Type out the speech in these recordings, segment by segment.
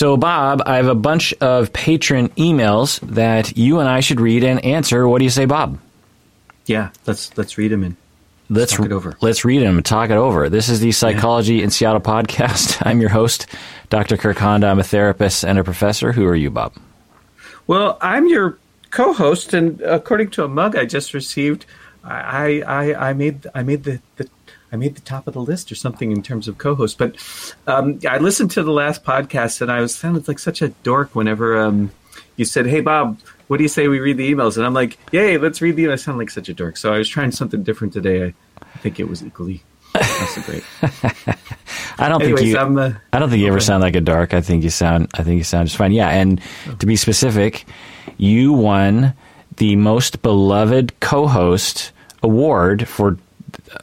So, Bob, I have a bunch of patron emails that you and I should read and answer. What do you say, Bob? Yeah, let's let's read them and let's talk it over. Let's read them and talk it over. This is the Psychology yeah. in Seattle podcast. I'm your host, Dr. Kirk Honda. I'm a therapist and a professor. Who are you, Bob? Well, I'm your co-host, and according to a mug I just received, I I, I made I made the, the I made the top of the list or something in terms of co-host. But um, I listened to the last podcast, and I was sounded like such a dork whenever um, you said, "Hey, Bob." What do you say we read the emails? And I'm like, yay, let's read the emails. I sound like such a dork. So I was trying something different today. I, I think it was equally That's great. I don't Anyways, think you. Uh, I don't think you ever sound like a dark. I think you sound. I think you sound just fine. Yeah, and to be specific, you won the most beloved co-host award for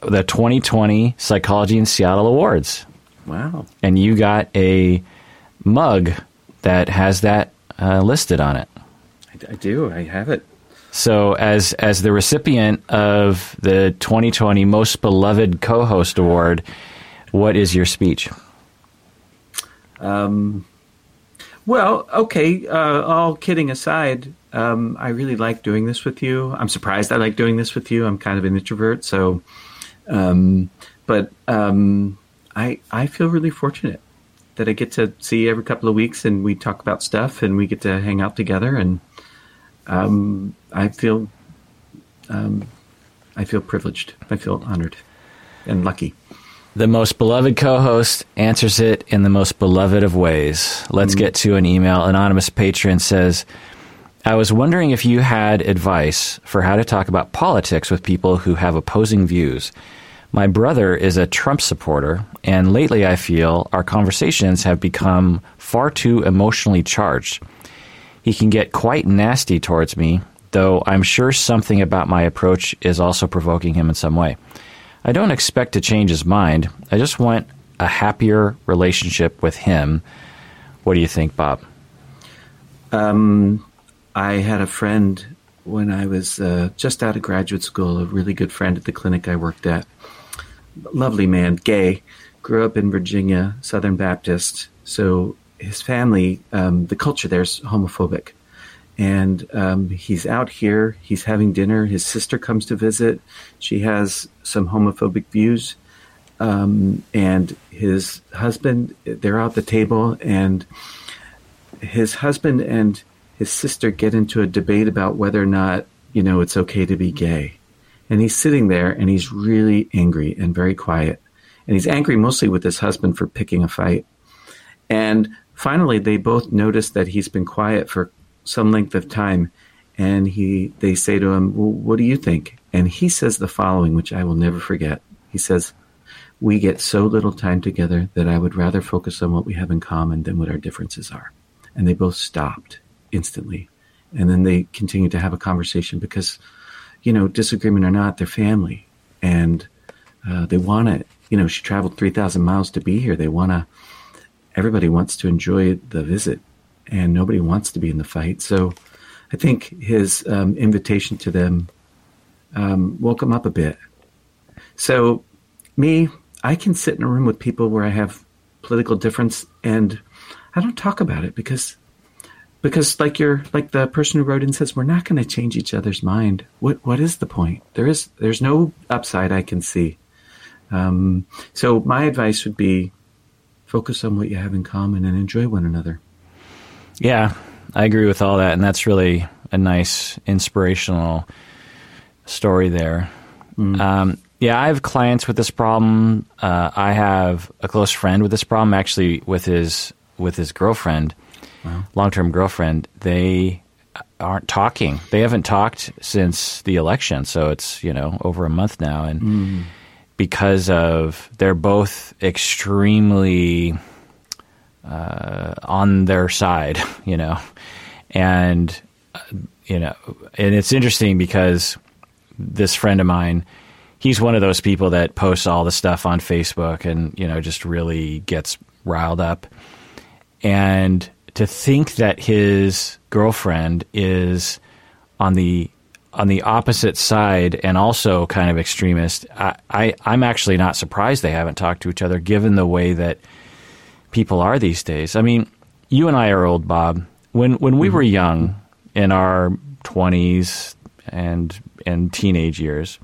the 2020 Psychology in Seattle Awards. Wow! And you got a mug that has that uh, listed on it. I do. I have it. So, as as the recipient of the 2020 Most Beloved Co-host Award, what is your speech? Um, well, okay. Uh, all kidding aside, um, I really like doing this with you. I'm surprised I like doing this with you. I'm kind of an introvert, so. Um, but um, I I feel really fortunate that I get to see you every couple of weeks, and we talk about stuff, and we get to hang out together, and um, I feel um, I feel privileged. I feel honored and lucky. The most beloved co-host answers it in the most beloved of ways. Let's mm-hmm. get to an email. Anonymous patron says, "I was wondering if you had advice for how to talk about politics with people who have opposing views." My brother is a Trump supporter, and lately I feel our conversations have become far too emotionally charged. He can get quite nasty towards me, though I'm sure something about my approach is also provoking him in some way. I don't expect to change his mind. I just want a happier relationship with him. What do you think, Bob? Um, I had a friend when I was uh, just out of graduate school, a really good friend at the clinic I worked at. Lovely man, gay, grew up in Virginia, Southern Baptist. So his family, um, the culture there is homophobic. And um, he's out here, he's having dinner. His sister comes to visit. She has some homophobic views. Um, and his husband, they're out the table, and his husband and his sister get into a debate about whether or not, you know, it's okay to be gay. And he's sitting there and he's really angry and very quiet. And he's angry mostly with his husband for picking a fight. And Finally, they both notice that he's been quiet for some length of time, and he they say to him, well, "What do you think?" And he says the following, which I will never forget. He says, "We get so little time together that I would rather focus on what we have in common than what our differences are." And they both stopped instantly, and then they continued to have a conversation because, you know, disagreement or not, they're family, and uh, they want to. You know, she traveled three thousand miles to be here. They want to everybody wants to enjoy the visit and nobody wants to be in the fight. So I think his um, invitation to them um, woke him up a bit. So, me, I can sit in a room with people where I have political difference and I don't talk about it because because like you're like the person who wrote in says we're not going to change each other's mind what what is the point there is there's no upside i can see um, so my advice would be focus on what you have in common and enjoy one another. Yeah, I agree with all that, and that's really a nice inspirational story there. Mm. Um, yeah, I have clients with this problem. Uh, I have a close friend with this problem, actually, with his with his girlfriend, wow. long term girlfriend. They aren't talking. They haven't talked since the election, so it's you know over a month now, and. Mm because of they're both extremely uh, on their side, you know, and uh, you know, and it's interesting because this friend of mine, he's one of those people that posts all the stuff on Facebook and you know just really gets riled up, and to think that his girlfriend is on the on the opposite side and also kind of extremist, I, I, I'm actually not surprised they haven't talked to each other given the way that people are these days. I mean, you and I are old, Bob. When when we mm-hmm. were young, in our twenties and and teenage years,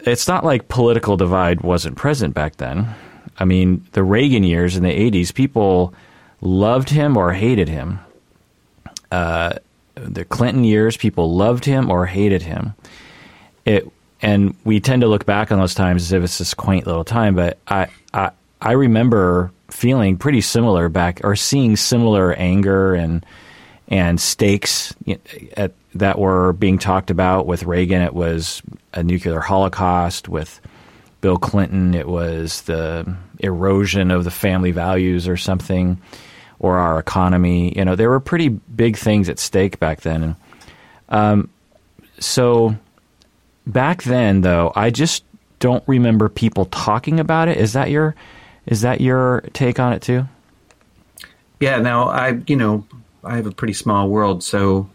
it's not like political divide wasn't present back then. I mean, the Reagan years in the '80s, people loved him or hated him. Uh, the Clinton years, people loved him or hated him. It and we tend to look back on those times as if it's this quaint little time, but I I, I remember feeling pretty similar back or seeing similar anger and and stakes at, that were being talked about with Reagan. It was a nuclear holocaust. With Bill Clinton, it was the erosion of the family values or something or our economy. You know, there were pretty big things at stake back then. Um, so back then, though, I just don't remember people talking about it. Is that your is that your take on it too? Yeah. Now I, you know, I have a pretty small world, so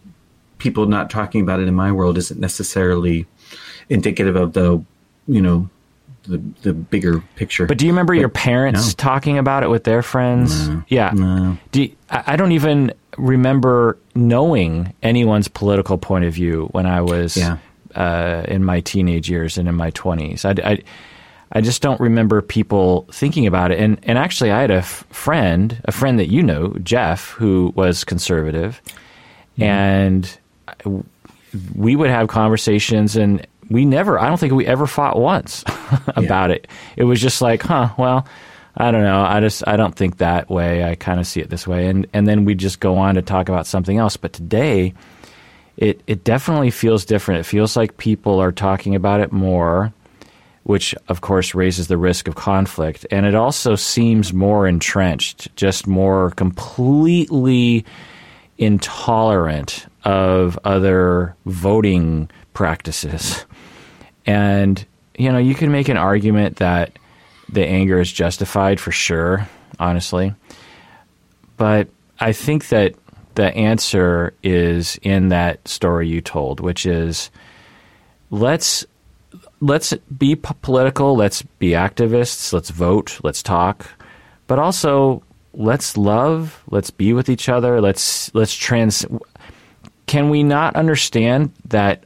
people not talking about it in my world isn't necessarily indicative of the, you know, the the bigger picture. But do you remember but, your parents no. talking about it with their friends? No, yeah. No. Do you, I don't even remember knowing anyone's political point of view when I was yeah. uh, in my teenage years and in my twenties. I, I, I, just don't remember people thinking about it. And and actually, I had a f- friend, a friend that you know, Jeff, who was conservative, mm-hmm. and we would have conversations and we never, I don't think we ever fought once about yeah. it. It was just like, huh, well, I don't know. I just, I don't think that way. I kind of see it this way. And, and then we just go on to talk about something else. But today, it, it definitely feels different. It feels like people are talking about it more, which of course raises the risk of conflict. And it also seems more entrenched, just more completely intolerant of other voting practices. And, you know, you can make an argument that the anger is justified for sure, honestly. But I think that the answer is in that story you told, which is let's let's be p- political, let's be activists, let's vote, let's talk, but also let's love, let's be with each other, let's let's trans can we not understand that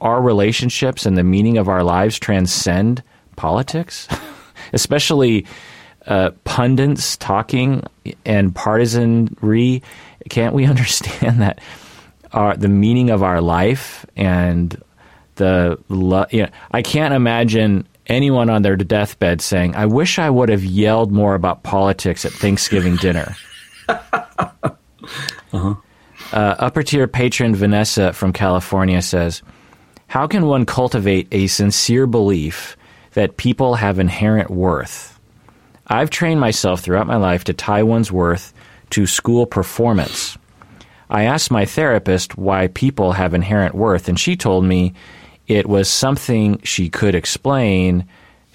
our relationships and the meaning of our lives transcend politics, especially uh, pundits talking and partisanry. Can't we understand that our, the meaning of our life and the lo- you know, I can't imagine anyone on their deathbed saying, "I wish I would have yelled more about politics at Thanksgiving dinner." uh-huh. Uh, upper tier patron Vanessa from California says, how can one cultivate a sincere belief that people have inherent worth? I've trained myself throughout my life to tie one's worth to school performance. I asked my therapist why people have inherent worth, and she told me it was something she could explain,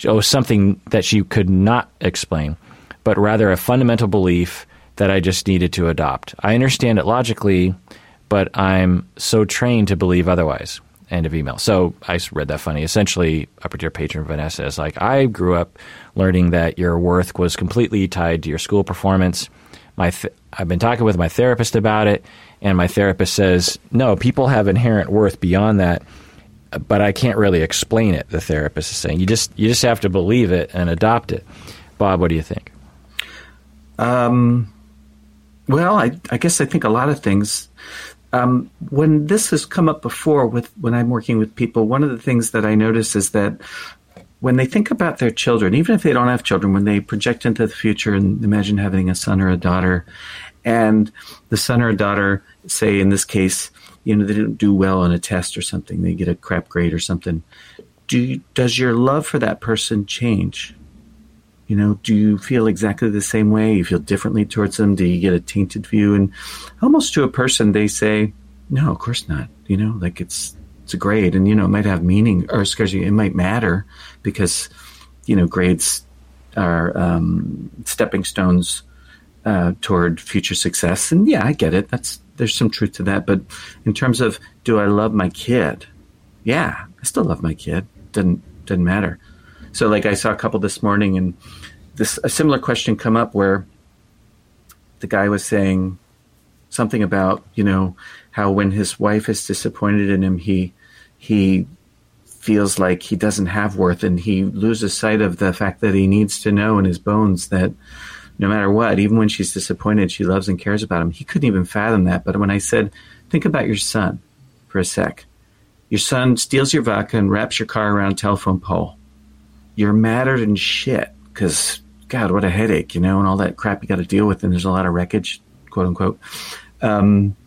oh, something that she could not explain, but rather a fundamental belief that I just needed to adopt. I understand it logically, but I'm so trained to believe otherwise end of email. So I read that funny. Essentially, upper tier patron Vanessa is like, I grew up learning that your worth was completely tied to your school performance. My th- I've been talking with my therapist about it, and my therapist says, no, people have inherent worth beyond that, but I can't really explain it. The therapist is saying you just you just have to believe it and adopt it. Bob, what do you think? Um, well, I, I guess I think a lot of things um, when this has come up before with when I'm working with people, one of the things that I notice is that when they think about their children, even if they don't have children, when they project into the future and imagine having a son or a daughter, and the son or daughter, say in this case, you know, they didn't do well on a test or something, they get a crap grade or something. Do you, does your love for that person change? You know, do you feel exactly the same way? You feel differently towards them? Do you get a tainted view? And almost to a person, they say, "No, of course not." You know, like it's it's a grade, and you know, it might have meaning, or excuse me, it might matter because you know, grades are um, stepping stones uh, toward future success. And yeah, I get it. That's there's some truth to that. But in terms of do I love my kid? Yeah, I still love my kid. Doesn't doesn't matter. So like I saw a couple this morning and this a similar question come up where the guy was saying something about you know how when his wife is disappointed in him, he he feels like he doesn't have worth, and he loses sight of the fact that he needs to know in his bones that no matter what, even when she's disappointed, she loves and cares about him. He couldn't even fathom that. But when I said, think about your son for a sec. Your son steals your vodka and wraps your car around a telephone pole. You're madder than shit because, God, what a headache, you know, and all that crap you got to deal with, and there's a lot of wreckage, quote unquote. Um,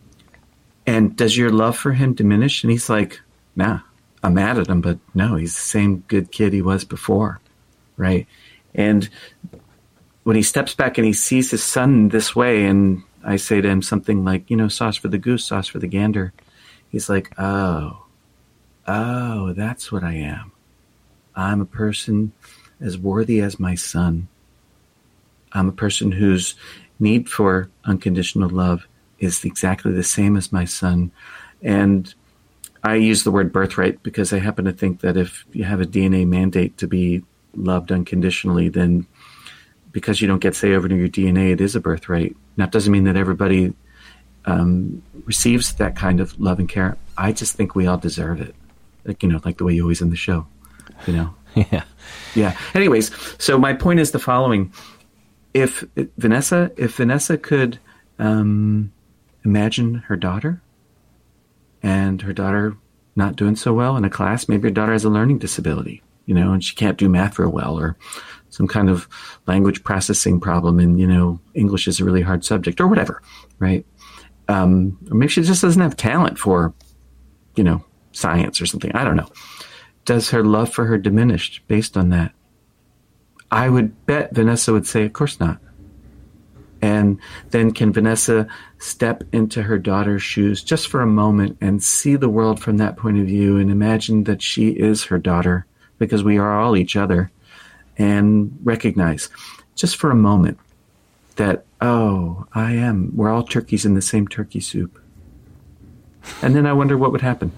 and does your love for him diminish? And he's like, nah, I'm mad at him, but no, he's the same good kid he was before, right? And when he steps back and he sees his son this way, and I say to him something like, you know, sauce for the goose, sauce for the gander, he's like, oh, oh, that's what I am. I'm a person as worthy as my son. I'm a person whose need for unconditional love is exactly the same as my son. And I use the word birthright because I happen to think that if you have a DNA mandate to be loved unconditionally, then because you don't get say over to your DNA, it is a birthright. Now, it doesn't mean that everybody um, receives that kind of love and care. I just think we all deserve it. Like, you know, like the way you always in the show, you know? yeah. Yeah. Anyways, so my point is the following. If Vanessa, if Vanessa could um, imagine her daughter and her daughter not doing so well in a class, maybe her daughter has a learning disability, you know, and she can't do math real well or some kind of language processing problem, and you know English is a really hard subject, or whatever, right? Um, or maybe she just doesn't have talent for, you know, science or something. I don't know. Does her love for her diminished based on that? I would bet Vanessa would say, of course not. And then can Vanessa step into her daughter's shoes just for a moment and see the world from that point of view and imagine that she is her daughter because we are all each other and recognize just for a moment that, oh, I am, we're all turkeys in the same turkey soup. And then I wonder what would happen.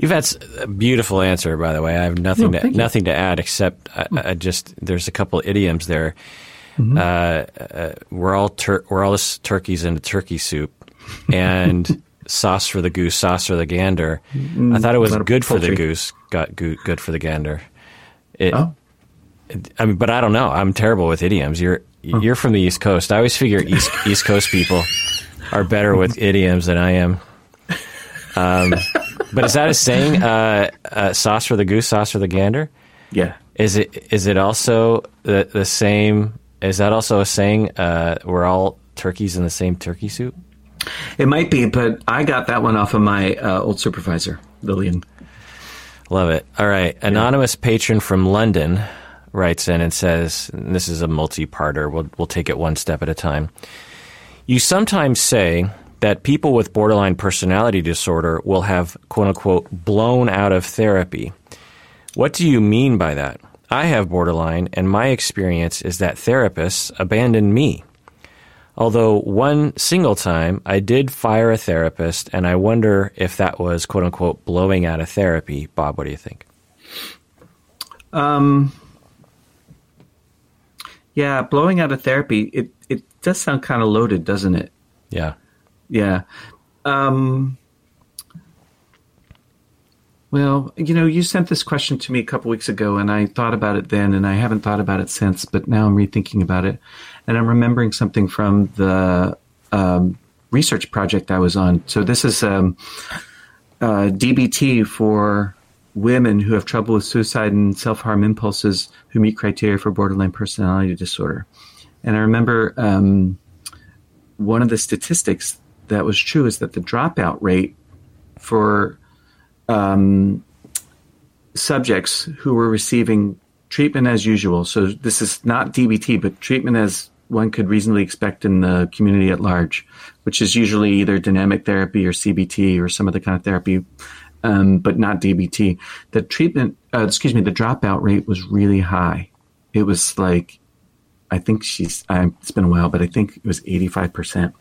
You've had a beautiful answer, by the way. I have nothing no, to nothing to add except I, I, just there's a couple idioms there. Mm-hmm. Uh, uh, we're all tur- we're all turkeys in a turkey soup, and sauce for the goose, sauce for the gander. Mm, I thought it was good for the goose, got good, good for the gander. It, oh. I mean, but I don't know. I'm terrible with idioms. You're you're from the East Coast. I always figure East East Coast people are better with idioms than I am. Um, but is that a saying? Uh, uh, sauce for the goose, sauce for the gander. Yeah. Is it is it also the the same? Is that also a saying? Uh, we're all turkeys in the same turkey soup. It might be, but I got that one off of my uh, old supervisor, Lillian. Love it. All right, anonymous yeah. patron from London writes in and says, and this is a multi-parter. We'll we'll take it one step at a time. You sometimes say that people with borderline personality disorder will have quote unquote blown out of therapy. What do you mean by that? I have borderline, and my experience is that therapists abandon me. Although one single time I did fire a therapist, and I wonder if that was quote unquote blowing out of therapy. Bob, what do you think? Um, yeah, blowing out of therapy, it, it does sound kind of loaded, doesn't it? Yeah. Yeah. Um, well, you know, you sent this question to me a couple weeks ago, and I thought about it then, and I haven't thought about it since, but now I'm rethinking about it. And I'm remembering something from the um, research project I was on. So this is um, uh, DBT for women who have trouble with suicide and self harm impulses who meet criteria for borderline personality disorder. And I remember um, one of the statistics that was true is that the dropout rate for um, subjects who were receiving treatment as usual, so this is not DBT, but treatment as one could reasonably expect in the community at large, which is usually either dynamic therapy or CBT or some other kind of therapy um, but not DBT. The treatment, uh, excuse me, the dropout rate was really high. It was like, I think she's, uh, it's been a while, but I think it was 85%.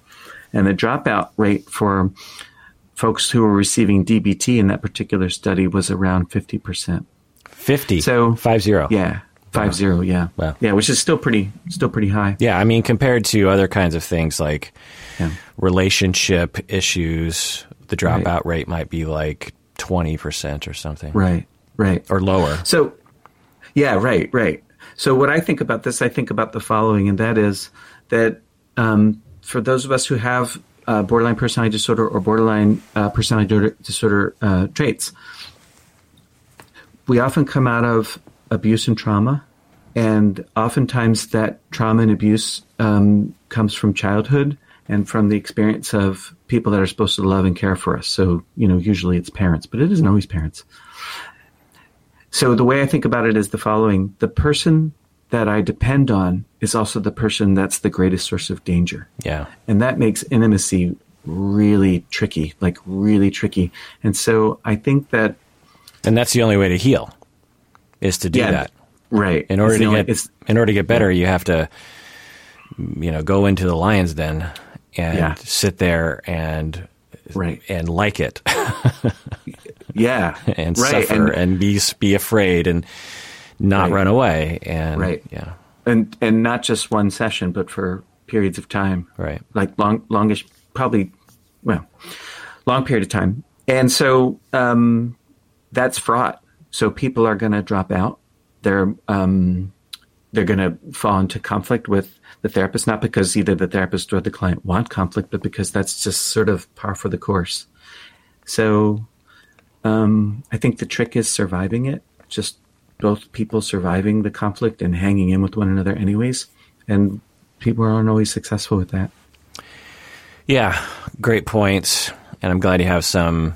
And the dropout rate for folks who were receiving DBT in that particular study was around 50%. 50? So, five zero. Yeah. Five zero, yeah, Wow. yeah, which is still pretty, still pretty high. Yeah, I mean, compared to other kinds of things like Yeah. relationship issues, the Right. dropout rate might be like 20% or something. Right, right. Or lower. So, yeah, right, right. So, what I think about this, I think about the following, and that is that um, for those of us who have uh, borderline personality disorder or borderline uh, personality disorder, uh, traits, we often come out of abuse and trauma, and oftentimes that trauma and abuse um, comes from childhood and from the experience of people that are supposed to love and care for us. So, you know, usually it's parents, but it isn't always parents. So the way I think about it is the following: the person that I depend on is also the person that's the greatest source of danger. Yeah. And that makes intimacy really tricky, like really tricky. And so I think that And that's the only way to heal is to do Yeah, that. right In order It's to only- get in order to get better, you have to you know, go into the lion's den and Yeah. sit there and right, and like it yeah, and right, suffer and, and, be be afraid and not Right. run away and Right. yeah. and and not just one session, but for periods of time. Right. like long, longish, probably, well, long period of time. And so um, that's fraught. So people are going to drop out. They're um, they're going to fall into conflict with the therapist, not because either the therapist or the client want conflict, but because that's just sort of par for the course. So um, I think the trick is surviving it, just both people surviving the conflict and hanging in with one another, anyways. And people aren't always successful with that. Yeah, great points, and I'm glad you have some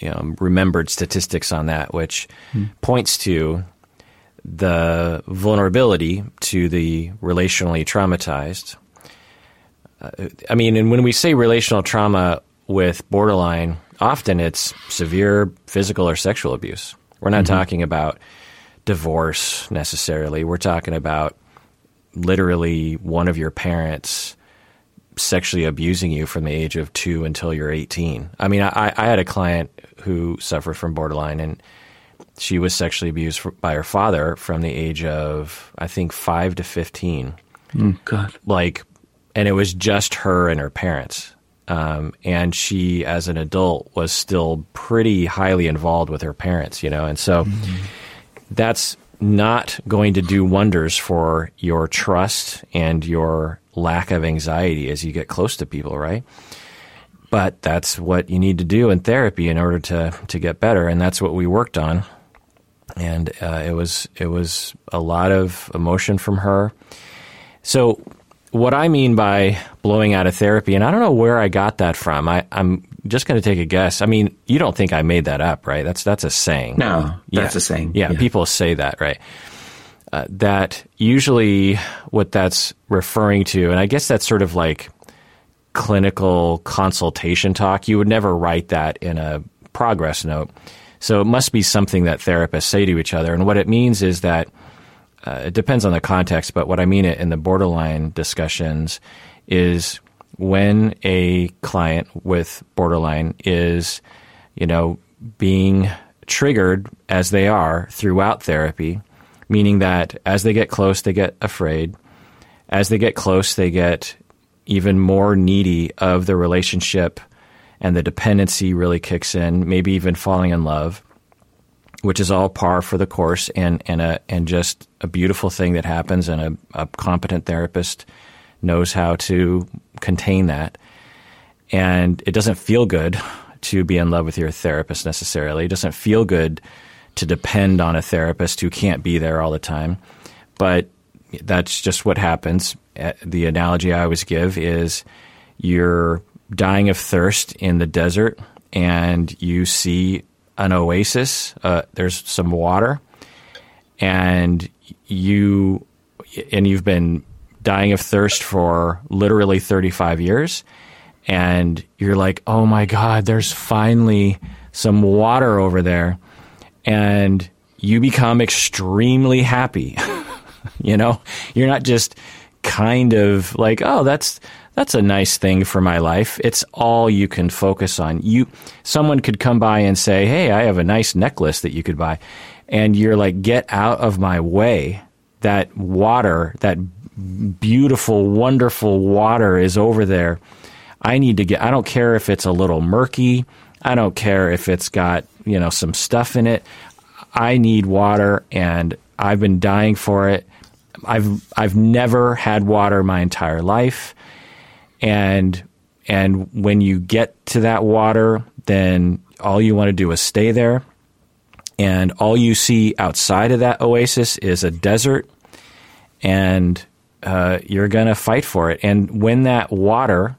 you know, remembered statistics on that, which points to the vulnerability to the relationally traumatized. Uh, I mean, and when we say relational trauma with borderline, often it's severe physical or sexual abuse. We're not talking about divorce necessarily. We're talking about literally one of your parents sexually abusing you from the age of two until you're 18. I mean, I, I had a client who suffered from borderline, and she was sexually abused by her father from the age of, I think, five to 15. God. Like, and it was just her and her parents. Um, and she, as an adult, was still pretty highly involved with her parents, you know, and so that's not going to do wonders for your trust and your lack of anxiety as you get close to people, right? But that's what you need to do in therapy in order to to get better, and that's what we worked on. And uh, it was it was a lot of emotion from her. So what I mean by blowing out of therapy, and I don't know where I got that from. I, I'm just going to take a guess. I mean, you don't think I made that up, right? That's that's a saying. No, that's Yeah. a saying. Yeah, people say that, right? Uh, that usually what that's referring to, and I guess that's sort of like clinical consultation talk. You would never write that in a progress note. So it must be something that therapists say to each other. And what it means is that uh, it depends on the context, but what I mean it in the borderline discussions is when a client with borderline is, you know, being triggered as they are throughout therapy, meaning that as they get close, they get afraid. As they get close, they get even more needy of the relationship, and the dependency really kicks in, maybe even falling in love which is all par for the course and and a and just a beautiful thing that happens and a, a competent therapist knows how to contain that. And it doesn't feel good to be in love with your therapist necessarily. It doesn't feel good to depend on a therapist who can't be there all the time. But that's just what happens. Uh, the analogy i always give is you're dying of thirst in the desert and you see an oasis. Uh, there's some water, and you and you've been dying of thirst for literally 35 years, and you're like, oh my god, there's finally some water over there, and you become extremely happy. you know, you're not just kind of like, oh, that's that's a nice thing for my life. It's all you can focus on. You someone could come by and say, "Hey, I have a nice necklace that you could buy." And you're like, "Get out of my way." that water, that beautiful, wonderful water is over there. I need to get, I don't care if it's a little murky. I don't care if it's got, you know, some stuff in it. I need water and I've been dying for it. I've I've never had water my entire life. And and when you get to that water, then all you want to do is stay there. And all you see outside of that oasis is a desert. And uh, you're going to fight for it. And when that water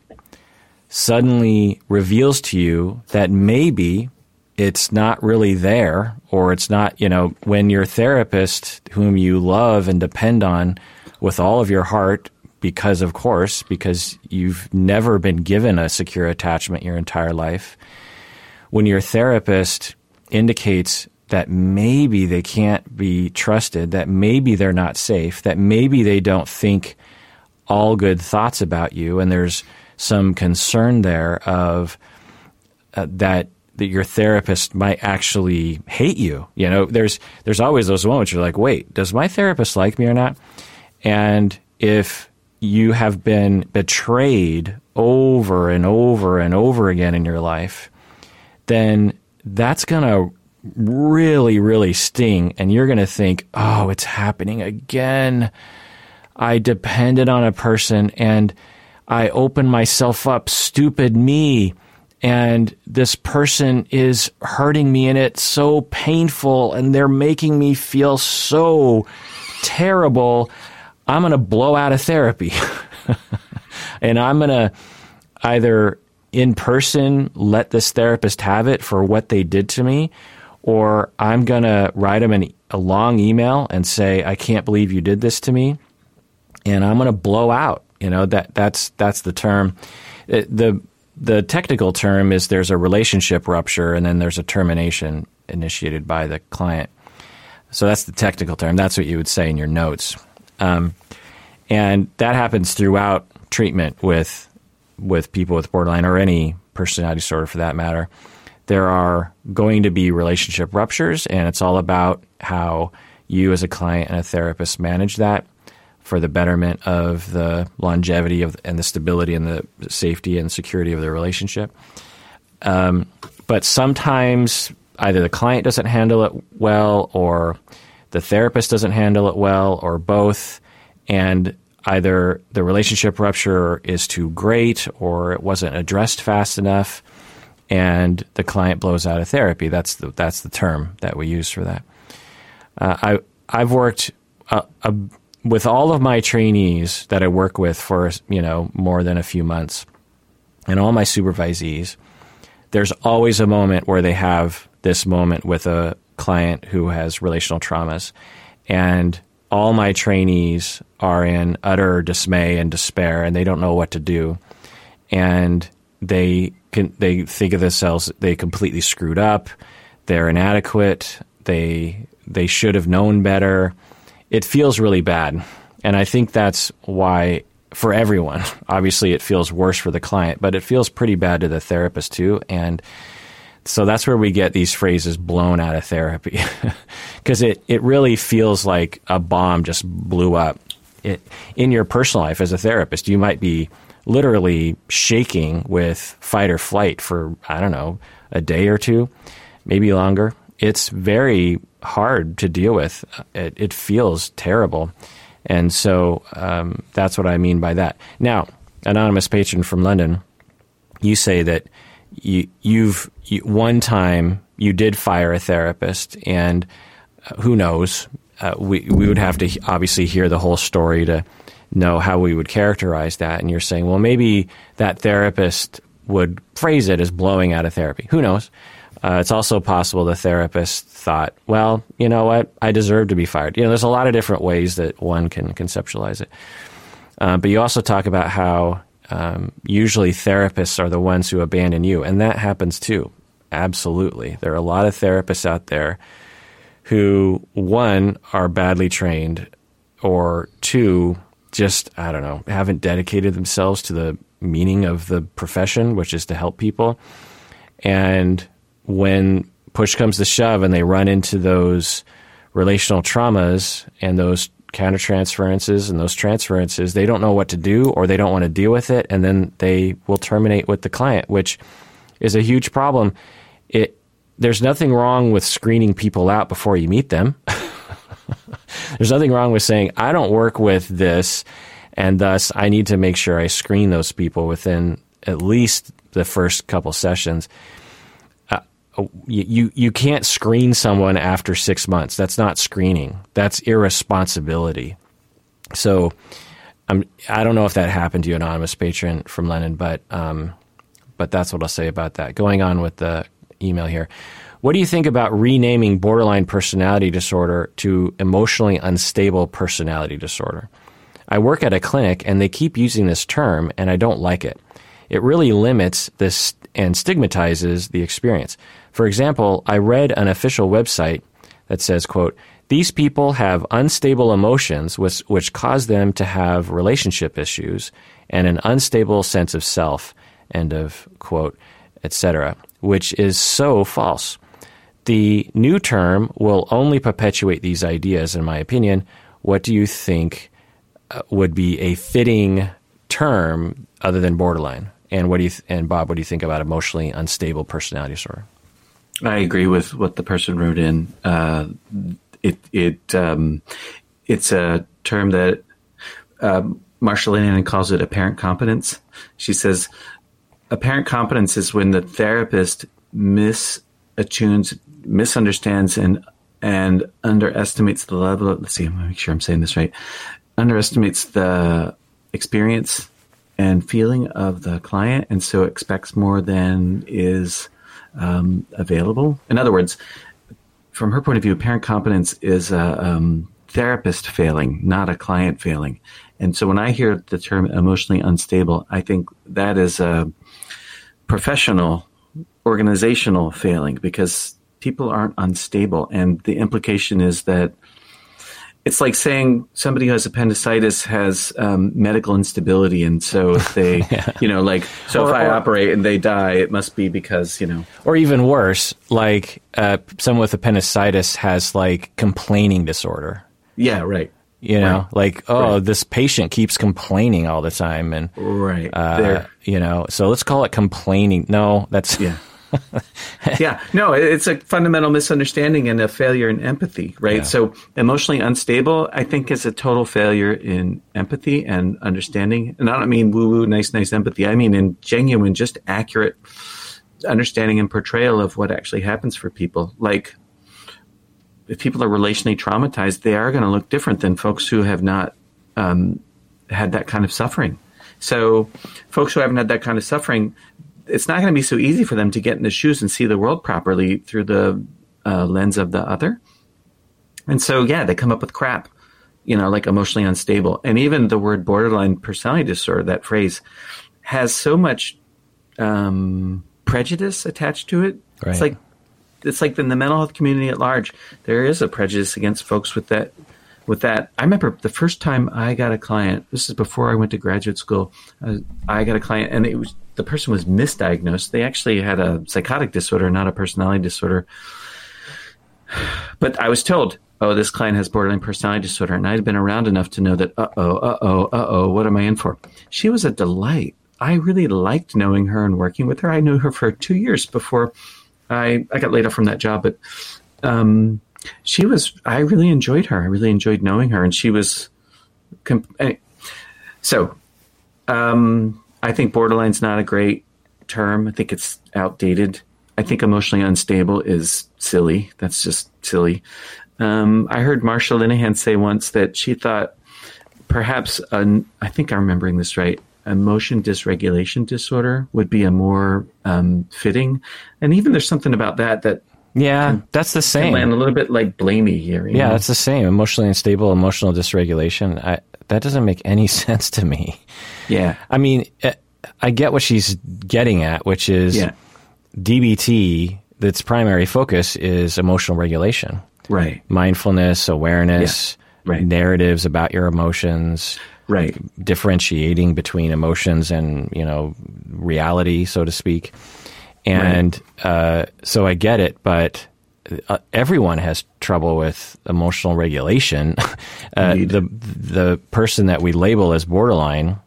suddenly reveals to you that maybe it's not really there, or it's not, you know, when your therapist, whom you love and depend on with all of your heart, because of course, because you've never been given a secure attachment your entire life, when your therapist indicates that maybe they can't be trusted, that maybe they're not safe, that maybe they don't think all good thoughts about you, and there's some concern there of uh, that that your therapist might actually hate you. You know, there's there's always those moments you're like, wait, does my therapist like me or not? And if you have been betrayed over and over and over again in your life, then that's to really, really sting. And you're going to think, oh, it's happening again. I depended on a person and I opened myself up. Stupid me. And this person is hurting me and it's so painful and they're making me feel so terrible. I'm going to blow out of therapy. and I'm going to either in person let this therapist have it for what they did to me, or I'm going to write them an, a long email and say, I can't believe you did this to me. And I'm going to blow out. You know, that, that's, that's the term. It, the, the technical term is there's a relationship rupture and then there's a termination initiated by the client. So that's the technical term. That's what you would say in your notes. Um, and that happens throughout treatment with with people with borderline or any personality disorder for that matter. There are going to be relationship ruptures, and it's all about how you, as a client and a therapist, manage that for the betterment of the longevity of and the stability and the safety and security of the relationship. Um, but sometimes either the client doesn't handle it well, or the therapist doesn't handle it well, or both, and either the relationship rupture is too great or it wasn't addressed fast enough and the client blows out of therapy. That's the, that's the term that we use for that. Uh, I, I've worked uh, with all of my trainees that I work with for you know more than a few months, and all my supervisees. There's always a moment where they have this moment with a client who has relational traumas, and all my trainees are in utter dismay and despair, and they don't know what to do, and they can they think of themselves they completely screwed up, they're inadequate, they they should have known better. It feels really bad, and I think that's why for everyone. Obviously, it feels worse for the client, but it feels pretty bad to the therapist too, and so that's where we get these phrases blown out of therapy because it, it really feels like a bomb just blew up. It, in your personal life as a therapist, you might be literally shaking with fight or flight for, I don't know, a day or two, maybe longer. It's very hard to deal with. It, it feels terrible. And so um, that's what I mean by that. Now, anonymous patron from London, you say that you, you've you, one time you did fire a therapist, and uh, who knows? Uh, we we would have to obviously hear the whole story to know how we would characterize that. And you're saying, well, maybe that therapist would phrase it as blowing out of therapy. Who knows? Uh, it's also possible the therapist thought, well, you know what? I deserve to be fired. You know, there's a lot of different ways that one can conceptualize it. Uh, but you also talk about how um, usually therapists are the ones who abandon you, and that happens too. Absolutely. There are a lot of therapists out there who, one, are badly trained, or two, just, I don't know, haven't dedicated themselves to the meaning of the profession, which is to help people. And when push comes to shove and they run into those relational traumas and those countertransferences, and those transferences, they don't know what to do or they don't want to deal with it, and then they will terminate with the client, which is a huge problem. It there's nothing wrong with screening people out before you meet them. there's nothing wrong with saying I don't work with this, and thus I need to make sure I screen those people within at least the first couple sessions. Uh, you you can't screen someone after six months. That's not screening. That's irresponsibility. So, I'm I don't know if that happened to you, anonymous patron from London, but um, but that's what I'll say about that. Going on with the email here. What do you think about renaming borderline personality disorder to emotionally unstable personality disorder? I work at a clinic and they keep using this term and I don't like it. It really limits this and stigmatizes the experience. For example, I read an official website that says, quote, these people have unstable emotions which, which cause them to have relationship issues and an unstable sense of self, end of quote, etc., which is so false. The new term will only perpetuate these ideas, in my opinion. What do you think uh, would be a fitting term other than borderline? And what do you th- and Bob, what do you think about emotionally unstable personality disorder? I agree with what the person wrote in. Uh, it it um, it's a term that um, Marsha Linehan calls it apparent competence. She says apparent competence is when the therapist misattunes, misunderstands, and and underestimates the level of. Let's see. I'm make sure I'm saying this right. Underestimates the experience and feeling of the client, and so expects more than is um, available. In other words, from her point of view, apparent competence is a um, therapist failing, not a client failing. And so when I hear the term emotionally unstable, I think that is a professional, organizational failing because people aren't unstable. And the implication is that it's like saying somebody who has appendicitis has um, medical instability, and so if they, yeah. you know, like so or, if I or, operate and they die, it must be because you know, or even worse, like uh, someone with appendicitis has like complaining disorder. Yeah, right. You know, right. like oh, right. this patient keeps complaining all the time, and right, uh, you know, so let's call it complaining. No, that's yeah. yeah, no, it's a fundamental misunderstanding and a failure in empathy, right? Yeah. So, emotionally unstable, I think, is a total failure in empathy and understanding. And I don't mean woo woo, nice, nice empathy. I mean in genuine, just accurate understanding and portrayal of what actually happens for people. Like, if people are relationally traumatized, they are going to look different than folks who have not um, had that kind of suffering. So, folks who haven't had that kind of suffering, it's not going to be so easy for them to get in the shoes and see the world properly through the uh, lens of the other. And so, yeah, they come up with crap, you know, like emotionally unstable. And even the word borderline personality disorder, that phrase, has so much um, prejudice attached to it. Right. It's like it's like in the mental health community at large, there is a prejudice against folks with that. With that, I remember the first time I got a client. This is before I went to graduate school. Uh, I got a client, and it was the person was misdiagnosed. They actually had a psychotic disorder, not a personality disorder. But I was told, oh, this client has borderline personality disorder. And I'd been around enough to know that, uh oh, uh oh, uh oh, what am I in for? She was a delight. I really liked knowing her and working with her. I knew her for two years before I, I got laid off from that job. But um, she was, I really enjoyed her. I really enjoyed knowing her. And she was, comp- eh, so, um, I think borderline's not a great term. I think it's outdated. I think emotionally unstable is silly. That's just silly. Um, I heard Marsha Linehan say once that she thought perhaps, an, I think I'm remembering this right, emotion dysregulation disorder would be a more um, fitting. And even there's something about that that yeah, that's the same. land a little bit like blamey here. yeah, know? that's the same. Emotionally unstable, emotional dysregulation. I, that doesn't make any sense to me. Yeah. I mean, eh, I get what she's getting at, which is yeah. DBT, its primary focus is emotional regulation. Right. Mindfulness, awareness, yeah. right. narratives about your emotions. Right. Differentiating between emotions and, you know, reality, so to speak. And right. uh, so I get it, but uh, everyone has trouble with emotional regulation. uh, the the person that we label as borderline,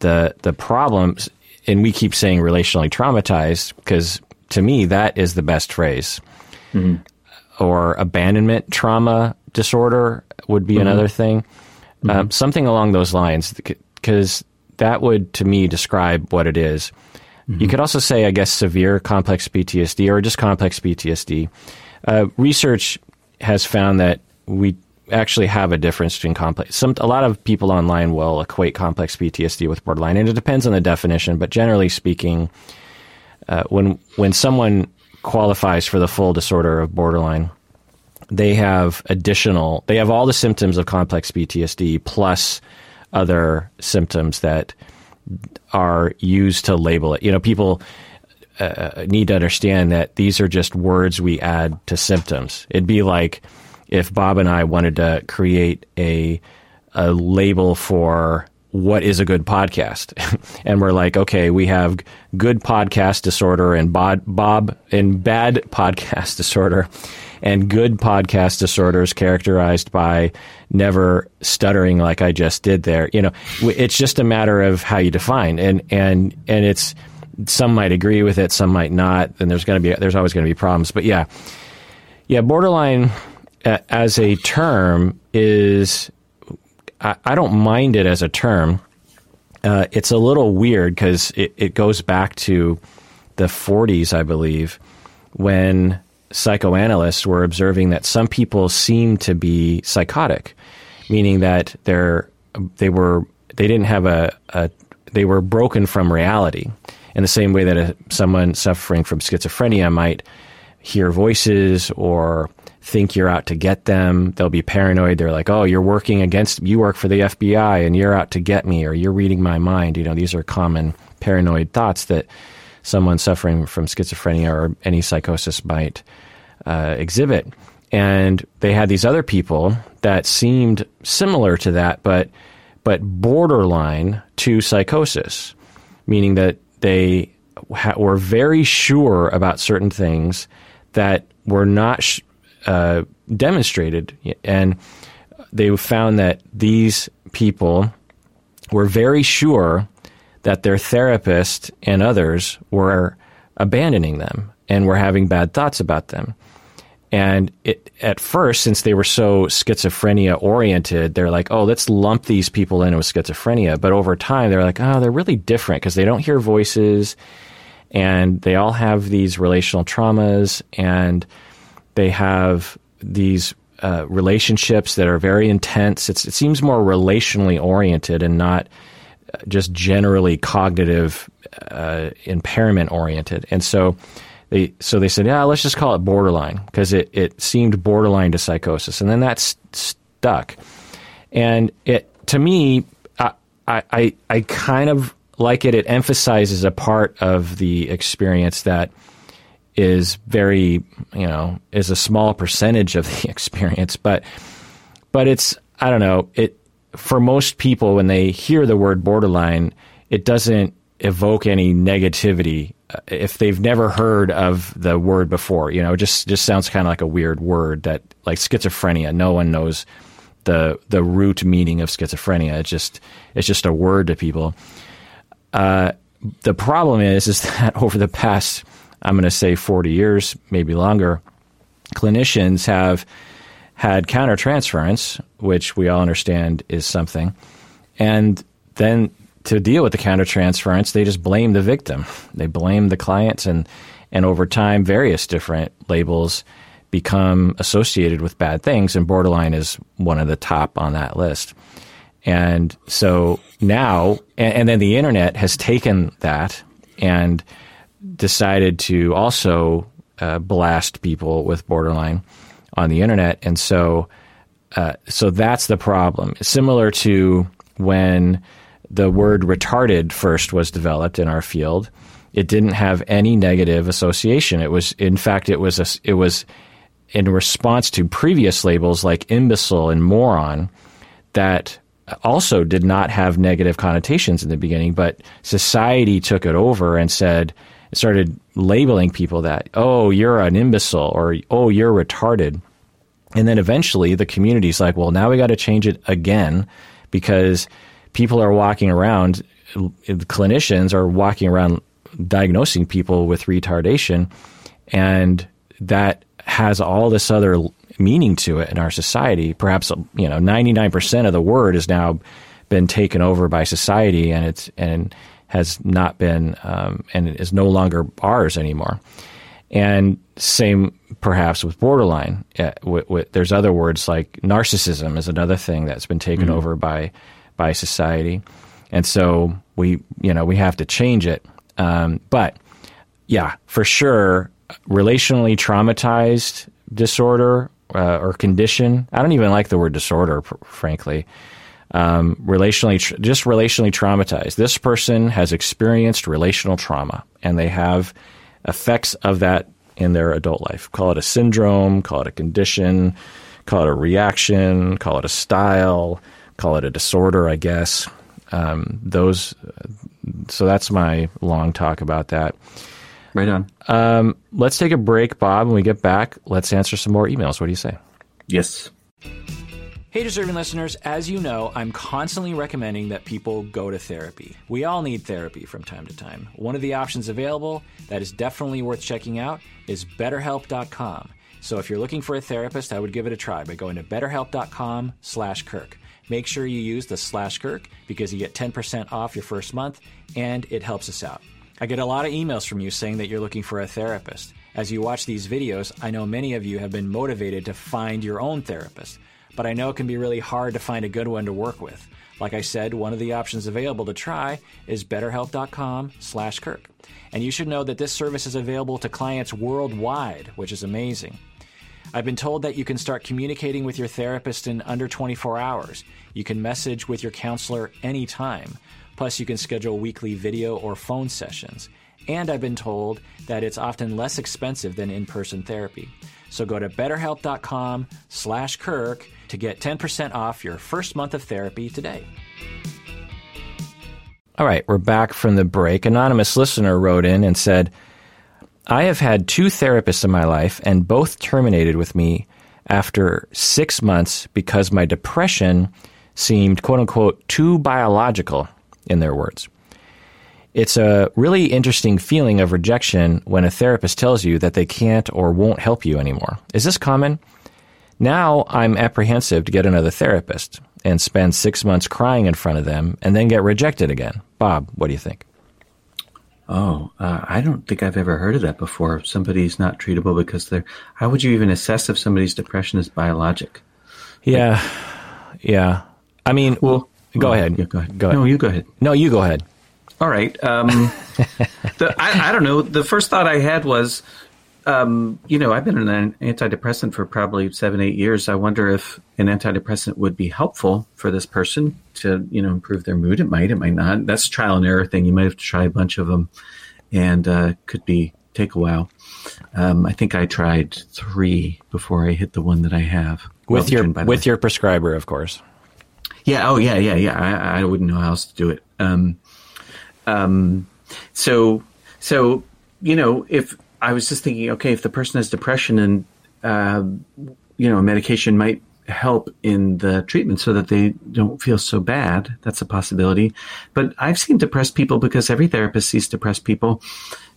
the the problems, and we keep saying relationally traumatized because to me that is the best phrase. Mm-hmm. Or abandonment trauma disorder would be mm-hmm. another thing. Mm-hmm. Um, something along those lines, because that would to me describe what it is. You could also say, I guess, severe complex PTSD or just complex PTSD. Uh, research has found that we actually have a difference between complex. Some a lot of people online will equate complex PTSD with borderline, and it depends on the definition. But generally speaking, uh, when when someone qualifies for the full disorder of borderline, they have additional. They have all the symptoms of complex PTSD plus other symptoms that are used to label it. You know, people uh, need to understand that these are just words we add to symptoms. It'd be like if Bob and I wanted to create a a label for what is a good podcast, and we're like, okay, we have good podcast disorder and Bob, Bob and bad podcast disorder, and good podcast disorders characterized by never stuttering like I just did there. You know, it's just a matter of how you define, and and and it's some might agree with it, some might not. And there's going to be there's always going to be problems. But yeah, yeah, borderline uh, as a term is I, I, don't mind it as a term. Uh, it's a little weird because it, it goes back to the 40s, I believe, when psychoanalysts were observing that some people seem to be psychotic, meaning that they're they were they didn't have a, a they were broken from reality in the same way that a, someone suffering from schizophrenia might hear voices or think you're out to get them. They'll be paranoid. They're like, oh, you're working against, you work for the FBI and you're out to get me or you're reading my mind. You know, these are common paranoid thoughts that someone suffering from schizophrenia or any psychosis might uh, exhibit. And they had these other people that seemed similar to that, but but borderline to psychosis, meaning that they ha- were very sure about certain things that were not sh- uh, demonstrated, and they found that these people were very sure that their therapist and others were abandoning them and were having bad thoughts about them. And it, at first, since they were so schizophrenia oriented, they're like, oh, let's lump these people in with schizophrenia. But over time, they're like, oh, they're really different because they don't hear voices and they all have these relational traumas and they have these uh, relationships that are very intense. It's, it seems more relationally oriented and not just generally cognitive uh, impairment oriented. And so, they so they said, yeah, let's just call it borderline because it, it seemed borderline to psychosis, and then that stuck. And it to me, I, I I kind of like it. It emphasizes a part of the experience that is very you know is a small percentage of the experience, but but it's I don't know it for most people when they hear the word borderline, it doesn't evoke any negativity uh, if they've never heard of the word before. You know, just just sounds kind of like a weird word that like schizophrenia. No one knows the the root meaning of schizophrenia. It's just it's just a word to people. Uh, the problem is is that over the past I'm going to say 40 years, maybe longer, clinicians have had countertransference, which we all understand is something, and then to deal with the countertransference, they just blame the victim. They blame the clients, and and over time, various different labels become associated with bad things, and borderline is one of the top on that list. And so now, and, and then the internet has taken that and decided to also uh, blast people with borderline on the internet, and so uh, so that's the problem. Similar to when the word retarded first was developed in our field, it didn't have any negative association. It was, in fact, it was a, it was in response to previous labels like imbecile and moron that also did not have negative connotations in the beginning, but society took it over and said, started labeling people that, oh, you're an imbecile or oh, you're retarded. And then eventually the community's like, well, now we got to change it again because people are walking around, clinicians are walking around diagnosing people with retardation. And that has all this other meaning to it in our society. Perhaps, you know, 99% of the word has now been taken over by society and it's, and has not been, um, and is no longer ours anymore. And same perhaps with borderline. Uh, with, with, there's other words like narcissism is another thing that's been taken mm-hmm. over by by society, and so we you know we have to change it. Um, but yeah, for sure, relationally traumatized disorder uh, or condition. I don't even like the word disorder, pr- frankly. Um, relationally, tr- just relationally traumatized. This person has experienced relational trauma, and they have effects of that in their adult life. Call it a syndrome, call it a condition, call it a reaction, call it a style, call it a disorder, I guess. Um, those, so that's my long talk about that. Right on. Um, let's take a break, Bob. When we get back, let's answer some more emails. What do you say? Yes. Hey, deserving listeners, as you know, I'm constantly recommending that people go to therapy. We all need therapy from time to time. One of the options available that is definitely worth checking out is betterhelp.com. So if you're looking for a therapist, I would give it a try by going to betterhelp.com slash Kirk. Make sure you use the slash Kirk because you get 10% off your first month and it helps us out. I get a lot of emails from you saying that you're looking for a therapist. As you watch these videos, I know many of you have been motivated to find your own therapist but I know it can be really hard to find a good one to work with. Like I said, one of the options available to try is betterhelp.com/kirk. And you should know that this service is available to clients worldwide, which is amazing. I've been told that you can start communicating with your therapist in under 24 hours. You can message with your counselor anytime. Plus, you can schedule weekly video or phone sessions. And I've been told that it's often less expensive than in-person therapy. So go to betterhelp.com slash Kirk to get 10% off your first month of therapy today. All right, we're back from the break. Anonymous listener wrote in and said, I have had two therapists in my life, and both terminated with me after six months because my depression seemed, quote unquote, too biological, in their words. It's a really interesting feeling of rejection when a therapist tells you that they can't or won't help you anymore. Is this common? Now I'm apprehensive to get another therapist and spend six months crying in front of them and then get rejected again. Bob, what do you think? Oh, uh, I don't think I've ever heard of that before. Somebody's not treatable because they're. How would you even assess if somebody's depression is biologic? Yeah, yeah. I mean, well, go well, ahead. Yeah, go ahead. Go ahead. No, you go ahead. No, you go ahead. All right. Um, the, I, I, don't know. The first thought I had was, um, you know, I've been on an antidepressant for probably seven, eight years. I wonder if an antidepressant would be helpful for this person to, you know, improve their mood. It might, it might not. That's trial and error thing. You might have to try a bunch of them, and uh, could be take a while. Um, I think I tried three before I hit the one that I have. With your with way. your prescriber, of course. Yeah. Oh, yeah, yeah, yeah. I, I wouldn't know how else to do it. Um, um, so, so you know, if I was just thinking, okay, if the person has depression and uh, you know, medication might help in the treatment so that they don't feel so bad. That's a possibility. But I've seen depressed people because every therapist sees depressed people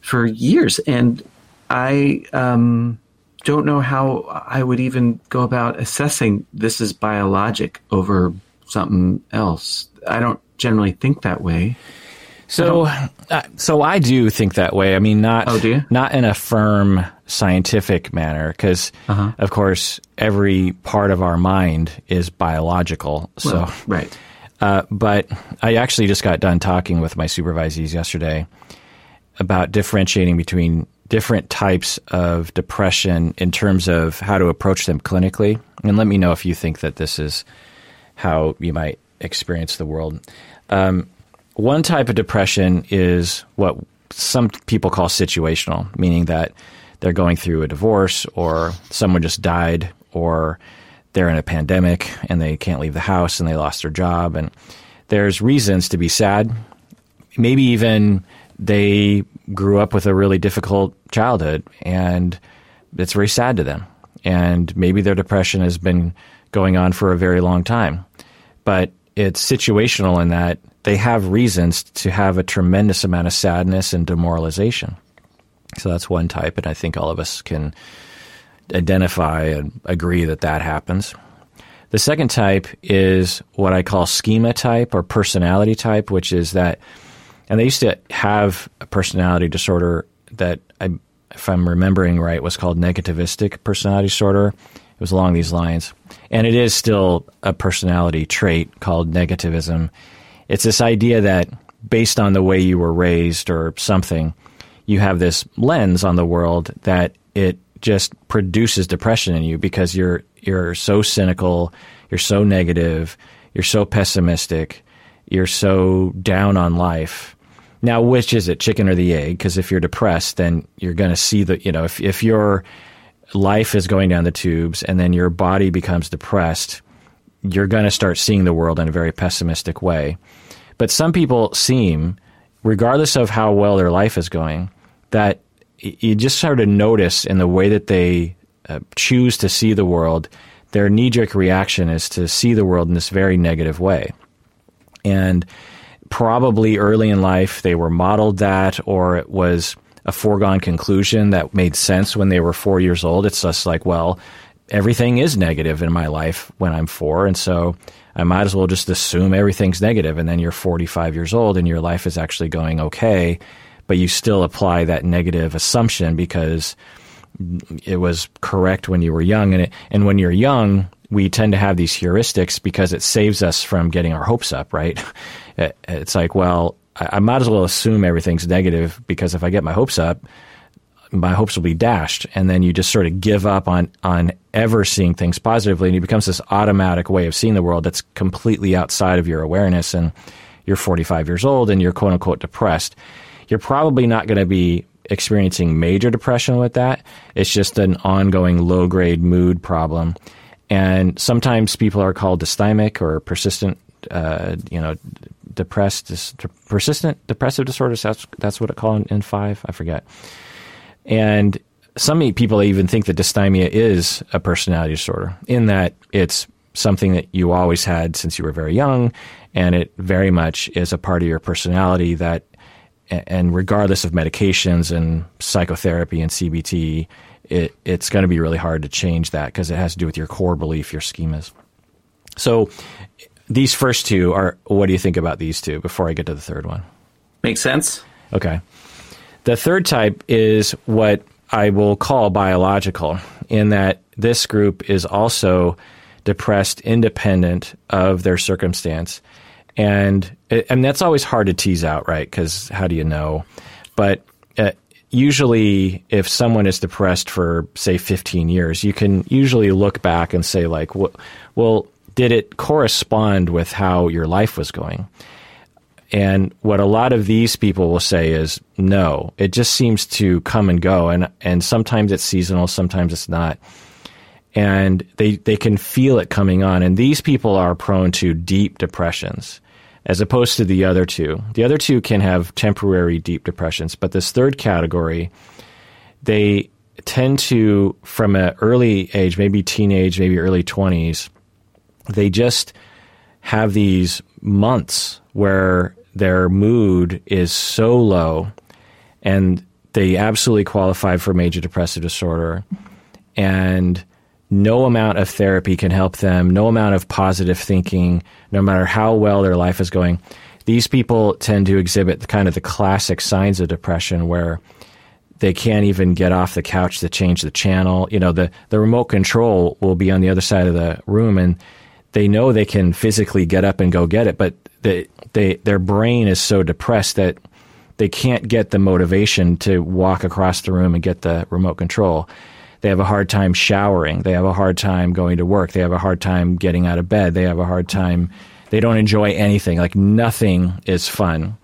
for years, and I um, don't know how I would even go about assessing this is biologic over something else. I don't generally think that way. So, uh, so I do think that way. I mean, not oh, not in a firm scientific manner, because uh-huh. of course every part of our mind is biological. So, well, right. Uh, but I actually just got done talking with my supervisees yesterday about differentiating between different types of depression in terms of how to approach them clinically. And let me know if you think that this is how you might experience the world. Um, one type of depression is what some people call situational, meaning that they're going through a divorce or someone just died or they're in a pandemic and they can't leave the house and they lost their job and there's reasons to be sad. Maybe even they grew up with a really difficult childhood and it's very sad to them. And maybe their depression has been going on for a very long time. But it's situational in that they have reasons to have a tremendous amount of sadness and demoralization. So that's one type, and I think all of us can identify and agree that that happens. The second type is what I call schema type or personality type, which is that, and they used to have a personality disorder that, I, if I'm remembering right, was called negativistic personality disorder. It was along these lines. And it is still a personality trait called negativism. It's this idea that based on the way you were raised or something, you have this lens on the world that it just produces depression in you because you're you're so cynical, you're so negative, you're so pessimistic, you're so down on life. Now, which is it, chicken or the egg? Because if you're depressed, then you're going to see the you know if if your life is going down the tubes and then your body becomes depressed, you're going to start seeing the world in a very pessimistic way. But some people seem, regardless of how well their life is going, that you just sort of notice in the way that they uh, choose to see the world, their knee jerk reaction is to see the world in this very negative way. And probably early in life they were modeled that, or it was a foregone conclusion that made sense when they were four years old. It's just like, well, everything is negative in my life when I'm four. And so I might as well just assume everything's negative. And then you're 45 years old and your life is actually going okay but you still apply that negative assumption because it was correct when you were young. And, it, and when you're young, we tend to have these heuristics because it saves us from getting our hopes up, right? It's like, well, I, I might as well assume everything's negative because if I get my hopes up, my hopes will be dashed. And then you just sort of give up on, on ever seeing things positively. And it becomes this automatic way of seeing the world that's completely outside of your awareness. And you're 45 years old and you're quote unquote depressed. You're probably not going to be experiencing major depression with that. It's just an ongoing low grade mood problem. And sometimes people are called dysthymic or persistent, uh, you know, depressed, dis- persistent depressive disorders. That's, that's what it called in, in five. I forget. And some people even think that dysthymia is a personality disorder in that it's something that you always had since you were very young, and it very much is a part of your personality that and regardless of medications and psychotherapy and CBT, it, it's going to be really hard to change that because it has to do with your core belief, your schemas. So these first two are. What do you think about these two? Before I get to the third one, makes sense. Okay. The third type is what I will call biological, in that this group is also depressed independent of their circumstance and and that's always hard to tease out, right? Because how do you know? But uh, usually, if someone is depressed for say 15 years, you can usually look back and say like, well, did it correspond with how your life was going? And what a lot of these people will say is no. It just seems to come and go, and and sometimes it's seasonal, sometimes it's not and they, they can feel it coming on. And these people are prone to deep depressions as opposed to the other two. The other two can have temporary deep depressions, but this third category, they tend to, from an early age, maybe teenage, maybe early 20s, they just have these months where their mood is so low and they absolutely qualify for major depressive disorder. And no amount of therapy can help them, no amount of positive thinking, no matter how well their life is going. These people tend to exhibit kind of the classic signs of depression where they can't even get off the couch to change the channel. You know, the, the remote control will be on the other side of the room and they know they can physically get up and go get it, but they, they, their brain is so depressed that they can't get the motivation to walk across the room and get the remote control. They have a hard time showering. They have a hard time going to work. They have a hard time getting out of bed. They have a hard time. They don't enjoy anything. Like nothing is fun.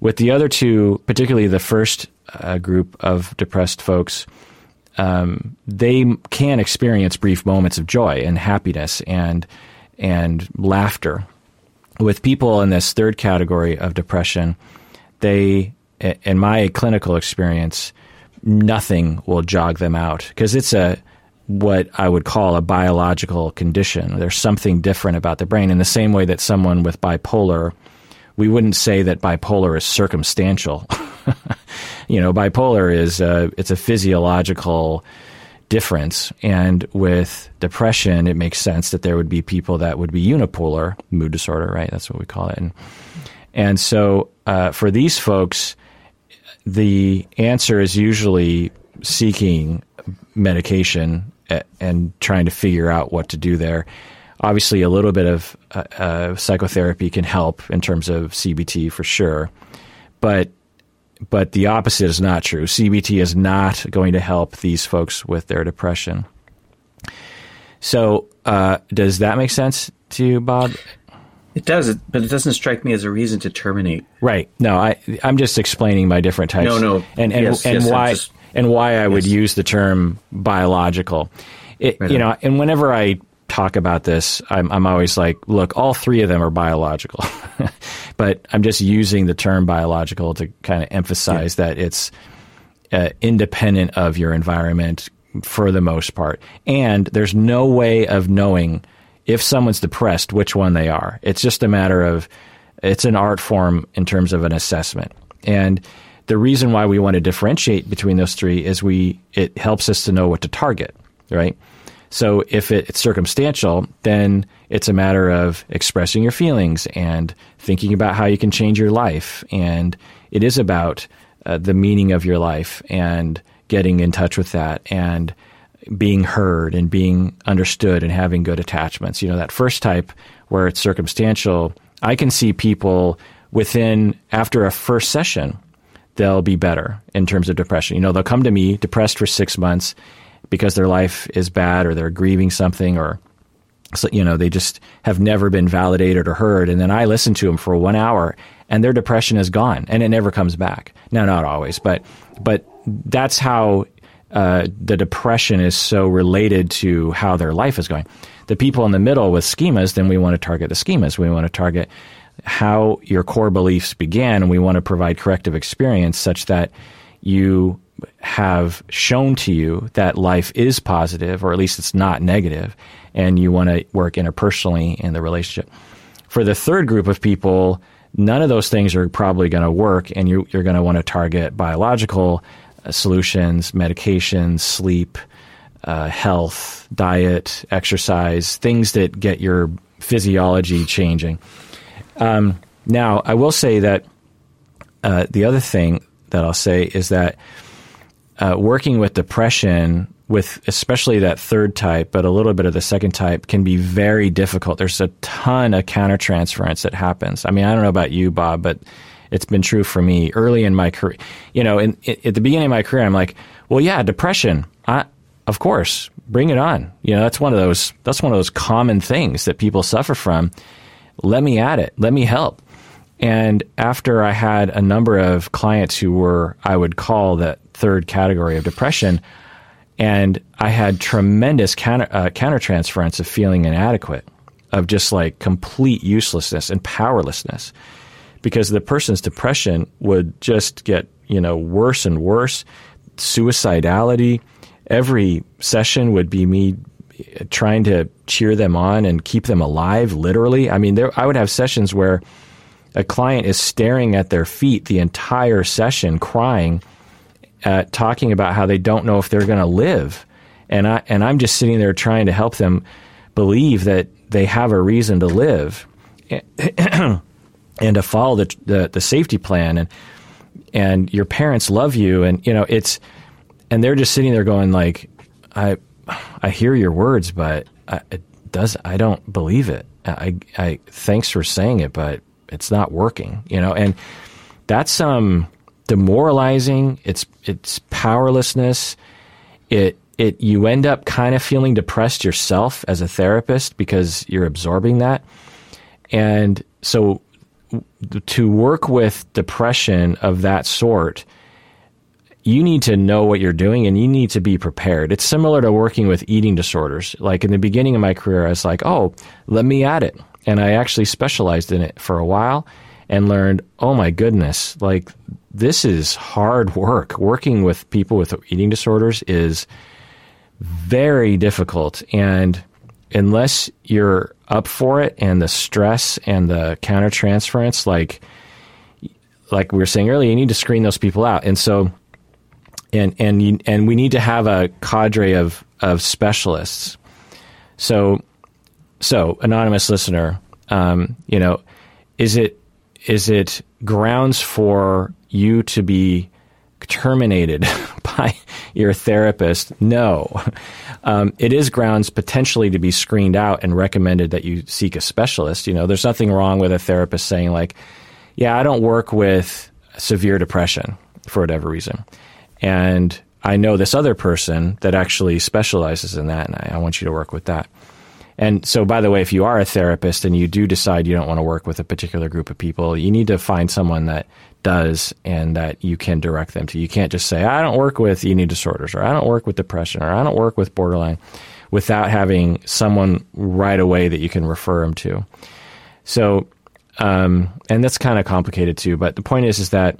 With the other two, particularly the first uh, group of depressed folks, um, they can experience brief moments of joy and happiness and and laughter. With people in this third category of depression, they in my clinical experience, nothing will jog them out because it's a what I would call a biological condition. There's something different about the brain in the same way that someone with bipolar, we wouldn't say that bipolar is circumstantial. you know, bipolar is a, it's a physiological difference. And with depression, it makes sense that there would be people that would be unipolar, mood disorder, right? That's what we call it. And, and so uh, for these folks, the answer is usually seeking medication and trying to figure out what to do there. Obviously, a little bit of uh, uh, psychotherapy can help in terms of CBT for sure, but but the opposite is not true. CBT is not going to help these folks with their depression. So, uh, does that make sense to you, Bob? It does, but it doesn't strike me as a reason to terminate. Right. No, I I'm just explaining my different types. No, no, and and yes, and yes, why just, and why I yes. would use the term biological. It, right you know, and whenever I talk about this, I'm I'm always like, look, all three of them are biological, but I'm just using the term biological to kind of emphasize yeah. that it's uh, independent of your environment for the most part, and there's no way of knowing if someone's depressed, which one they are. It's just a matter of it's an art form in terms of an assessment. And the reason why we want to differentiate between those three is we it helps us to know what to target, right? So if it, it's circumstantial, then it's a matter of expressing your feelings and thinking about how you can change your life. And it is about uh, the meaning of your life and getting in touch with that and being heard and being understood and having good attachments. You know, that first type where it's circumstantial, I can see people within, after a first session, they'll be better in terms of depression. You know, they'll come to me depressed for six months because their life is bad or they're grieving something or, you know, they just have never been validated or heard. And then I listen to them for one hour and their depression is gone and it never comes back. Now, not always, but, but that's how uh, the depression is so related to how their life is going. The people in the middle with schemas, then we want to target the schemas. We want to target how your core beliefs began, and we want to provide corrective experience such that you have shown to you that life is positive, or at least it's not negative, and you want to work interpersonally in the relationship. For the third group of people, none of those things are probably going to work, and you, you're going to want to target biological uh, solutions, medications, sleep, uh, health, diet, exercise, things that get your physiology changing. Um, now, I will say that uh, the other thing that I'll say is that uh, working with depression, with especially that third type, but a little bit of the second type, can be very difficult. There's a ton of countertransference that happens. I mean, I don't know about you, Bob, but it's been true for me early in my career. You know, in, in, at the beginning of my career, I'm like, well, yeah, depression. I, of course, bring it on. You know, that's one of those. That's one of those common things that people suffer from. Let me at it. Let me help. And after I had a number of clients who were, I would call that third category of depression, and I had tremendous counter uh, countertransference of feeling inadequate, of just like complete uselessness and powerlessness because the person's depression would just get you know worse and worse. Suicidality. Every session would be me trying to cheer them on and keep them alive. Literally, I mean, there, I would have sessions where a client is staring at their feet the entire session, crying, uh, talking about how they don't know if they're going to live, and I and I'm just sitting there trying to help them believe that they have a reason to live. and to follow the, the, the safety plan and and your parents love you and you know it's and they're just sitting there going like I I hear your words but I, it does I don't believe it I I thanks for saying it but it's not working you know? And that's um demoralizing. It's it's powerlessness. It it you end up kind of feeling depressed yourself as a therapist because you're absorbing that. And so to work with depression of that sort, you need to know what you're doing and you need to be prepared. It's similar to working with eating disorders. Like in the beginning of my career, I was like, oh, let me at it. And I actually specialized in it for a while and learned, oh my goodness, like this is hard work. Working with people with eating disorders is very difficult. And unless you're up for it and the stress and the countertransference, like, like we were saying earlier, you need to screen those people out. And so, and, and, and we need to have a cadre of, of specialists. So, so anonymous listener, um, you know, is it, is it grounds for you to be terminated by your therapist? No. Um, it is grounds potentially to be screened out and recommended that you seek a specialist. You know, there's nothing wrong with a therapist saying, like, yeah, I don't work with severe depression for whatever reason. And I know this other person that actually specializes in that, and I, I want you to work with that. And so, by the way, if you are a therapist and you do decide you don't want to work with a particular group of people, you need to find someone that does and that you can direct them to. You can't just say, I don't work with eating disorders, or I don't work with depression, or I don't work with borderline without having someone right away that you can refer them to. So, um, and that's kind of complicated too. But the point is, is that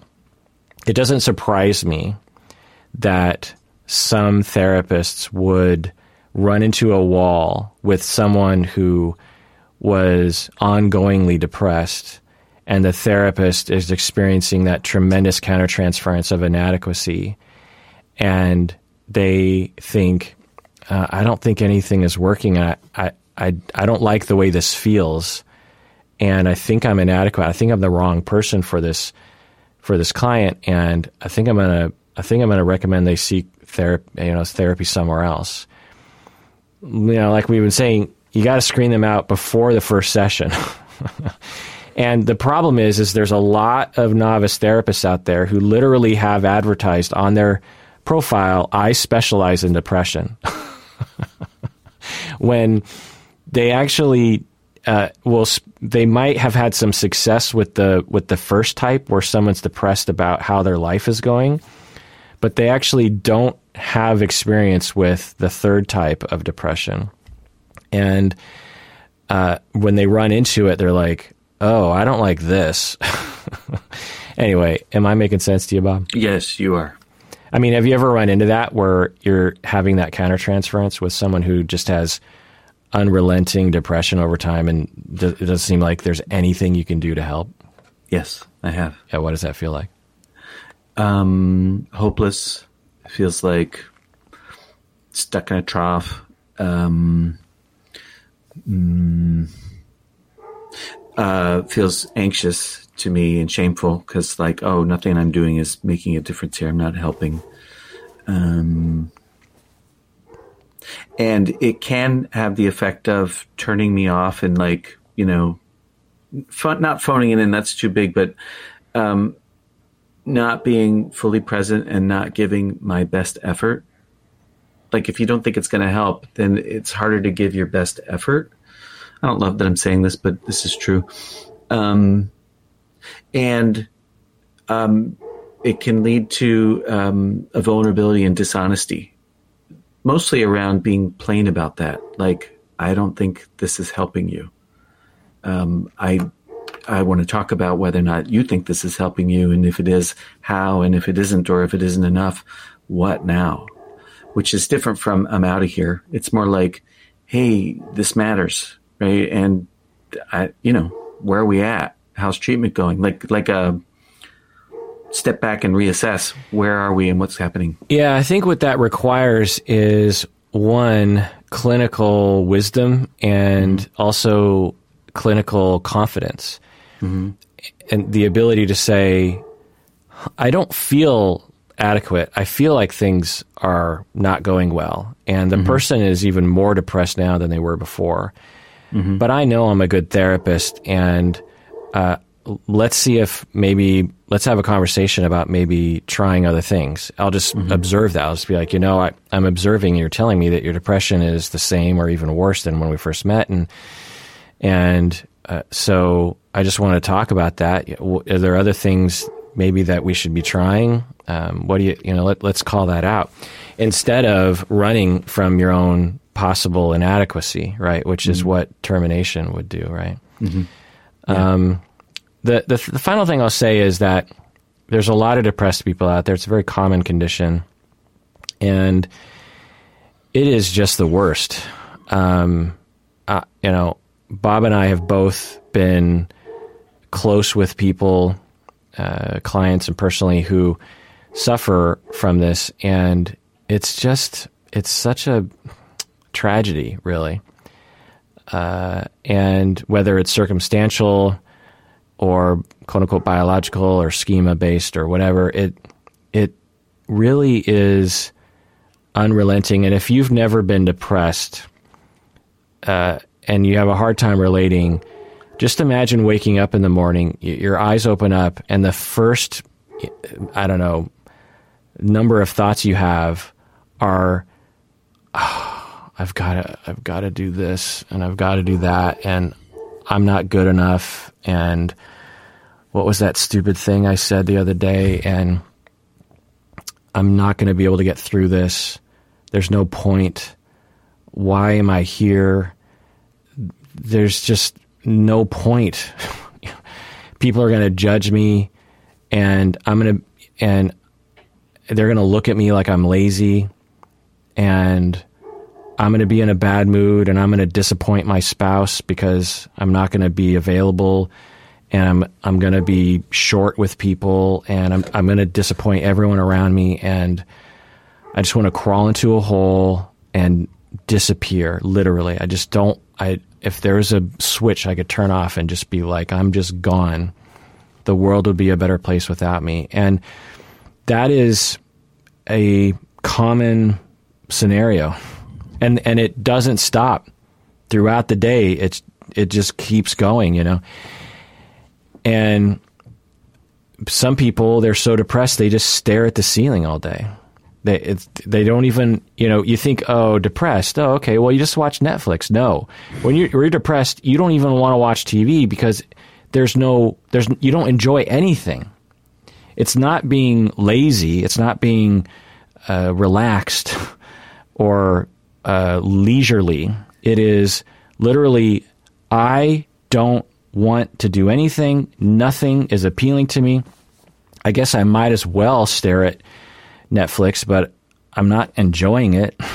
it doesn't surprise me that some therapists would run into a wall with someone who was ongoingly depressed and the therapist is experiencing that tremendous countertransference of inadequacy and they think uh, i don't think anything is working. I, I, I, I don't like the way this feels and i think i'm inadequate. I think i'm the wrong person for this for this client and i think i'm going to i think i'm going to recommend they seek therapy you know therapy somewhere else you know, like we've been saying, you got to screen them out before the first session. and the problem is, is there's a lot of novice therapists out there who literally have advertised on their profile, "I specialize in depression," when they actually uh, will. They might have had some success with the with the first type, where someone's depressed about how their life is going, but they actually don't have experience with the third type of depression. And uh, when they run into it, they're like, oh, I don't like this. anyway, am I making sense to you, Bob? Yes, you are. I mean, have you ever run into that where you're having that countertransference with someone who just has unrelenting depression over time and it doesn't seem like there's anything you can do to help? Yes, I have. Yeah, what does that feel like? Um, hopeless, feels like stuck in a trough. Um, mm, uh, feels anxious to me and shameful because, like, oh, nothing I'm doing is making a difference here. I'm not helping. Um, and it can have the effect of turning me off and, like, you know, not phoning it in. That's too big, but um, not being fully present and not giving my best effort. Like if you don't think it's going to help, then it's harder to give your best effort. I don't love that I'm saying this, but this is true. Um, and um, it can lead to um, a vulnerability and dishonesty, mostly around being plain about that. Like, I don't think this is helping you. Um, I I want to talk about whether or not you think this is helping you, and if it is, how, and if it isn't, or if it isn't enough, what now? Which is different from I'm out of here. It's more like, hey, this matters, right? And I, you know, where are we at? How's treatment going? Like, like a step back and reassess where are we and what's happening. Yeah, I think what that requires is one clinical wisdom and also clinical confidence mm-hmm. and the ability to say, I don't feel adequate. I feel like things are not going well. And the mm-hmm. person is even more depressed now than they were before. Mm-hmm. But I know I'm a good therapist. And uh, let's see if maybe, let's have a conversation about maybe trying other things. I'll just mm-hmm. observe that. I'll just be like, you know, I, I'm observing you're telling me that your depression is the same or even worse than when we first met. And, and uh, so I just want to talk about that. Are there other things maybe that we should be trying? Um, what do you, you know, let, let's call that out instead of running from your own possible inadequacy, right? Which mm-hmm. is what termination would do, right? Mm-hmm. Yeah. Um, the, the, the final thing I'll say is that there's a lot of depressed people out there. It's a very common condition, and it is just the worst. Um, uh, you know, Bob and I have both been close with people, uh, clients, and personally who suffer from this, and it's just it's such a tragedy, really. Uh, and whether it's circumstantial or quote unquote biological or schema based or whatever, it it really is unrelenting. And if you've never been depressed uh, and you have a hard time relating, just imagine waking up in the morning, your eyes open up, and the first, I don't know, number of thoughts you have are, oh, I've got to, I've got to do this, and I've got to do that, and I'm not good enough, and what was that stupid thing I said the other day, and I'm not going to be able to get through this. There's no point. Why am I here? There's just no point. People are going to judge me, and I'm going to, and they're going to look at me like I'm lazy, and I'm going to be in a bad mood, and I'm going to disappoint my spouse because I'm not going to be available, and I'm I'm going to be short with people, and I'm I'm going to disappoint everyone around me, and I just want to crawl into a hole and disappear. Literally, I just don't. I if there was a switch I could turn off and just be like, I'm just gone, the world would be a better place without me. And that is a common scenario. And and it doesn't stop throughout the day. It's it just keeps going, you know. And some people they're so depressed they just stare at the ceiling all day. They they don't even you know you think oh depressed oh okay well you just watch Netflix no when you're, you're depressed you don't even want to watch TV because there's no there's you don't enjoy anything. It's not being lazy. It's not being uh, relaxed or uh, leisurely. It is literally I don't want to do anything. Nothing is appealing to me. I guess I might as well stare at Netflix, but I'm not enjoying it.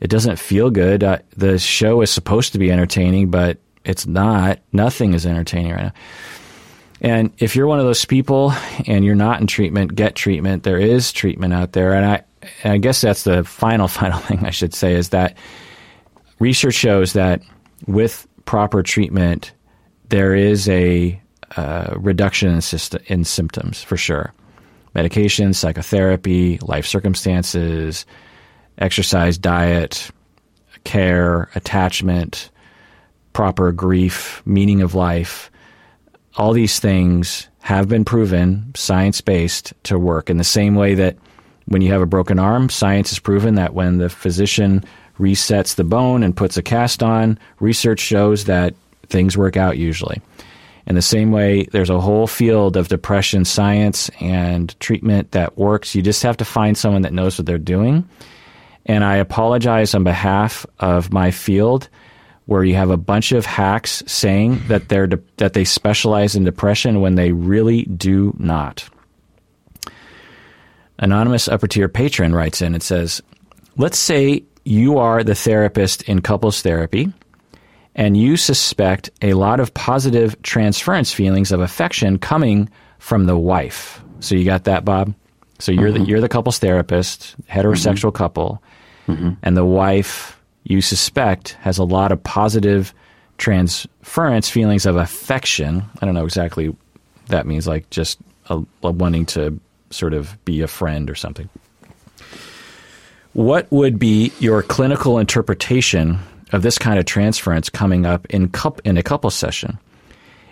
It doesn't feel good. Uh, the show is supposed to be entertaining, but it's not. Nothing is entertaining right now. And if you're one of those people and you're not in treatment, get treatment. There is treatment out there. And I, and I guess that's the final, final thing I should say is that research shows that with proper treatment, there is a uh, reduction in, in symptoms for sure medication, psychotherapy, life circumstances, exercise, diet, care, attachment, proper grief, meaning of life. All these things have been proven science based to work in the same way that when you have a broken arm, science has proven that when the physician resets the bone and puts a cast on, research shows that things work out usually. In the same way, there's a whole field of depression science and treatment that works. You just have to find someone that knows what they're doing. And I apologize on behalf of my field where you have a bunch of hacks saying that they're de- that they specialize in depression when they really do not. Anonymous upper tier patron writes in and says, "Let's say you are the therapist in couples therapy and you suspect a lot of positive transference feelings of affection coming from the wife. So you got that, Bob? So you're mm-hmm. the you're the couple's therapist, heterosexual mm-hmm. couple, mm-hmm. and the wife you suspect has a lot of positive transference feelings of affection. I don't know exactly that means, like just a, a wanting to sort of be a friend or something. What would be your clinical interpretation of this kind of transference coming up in, in a couple session.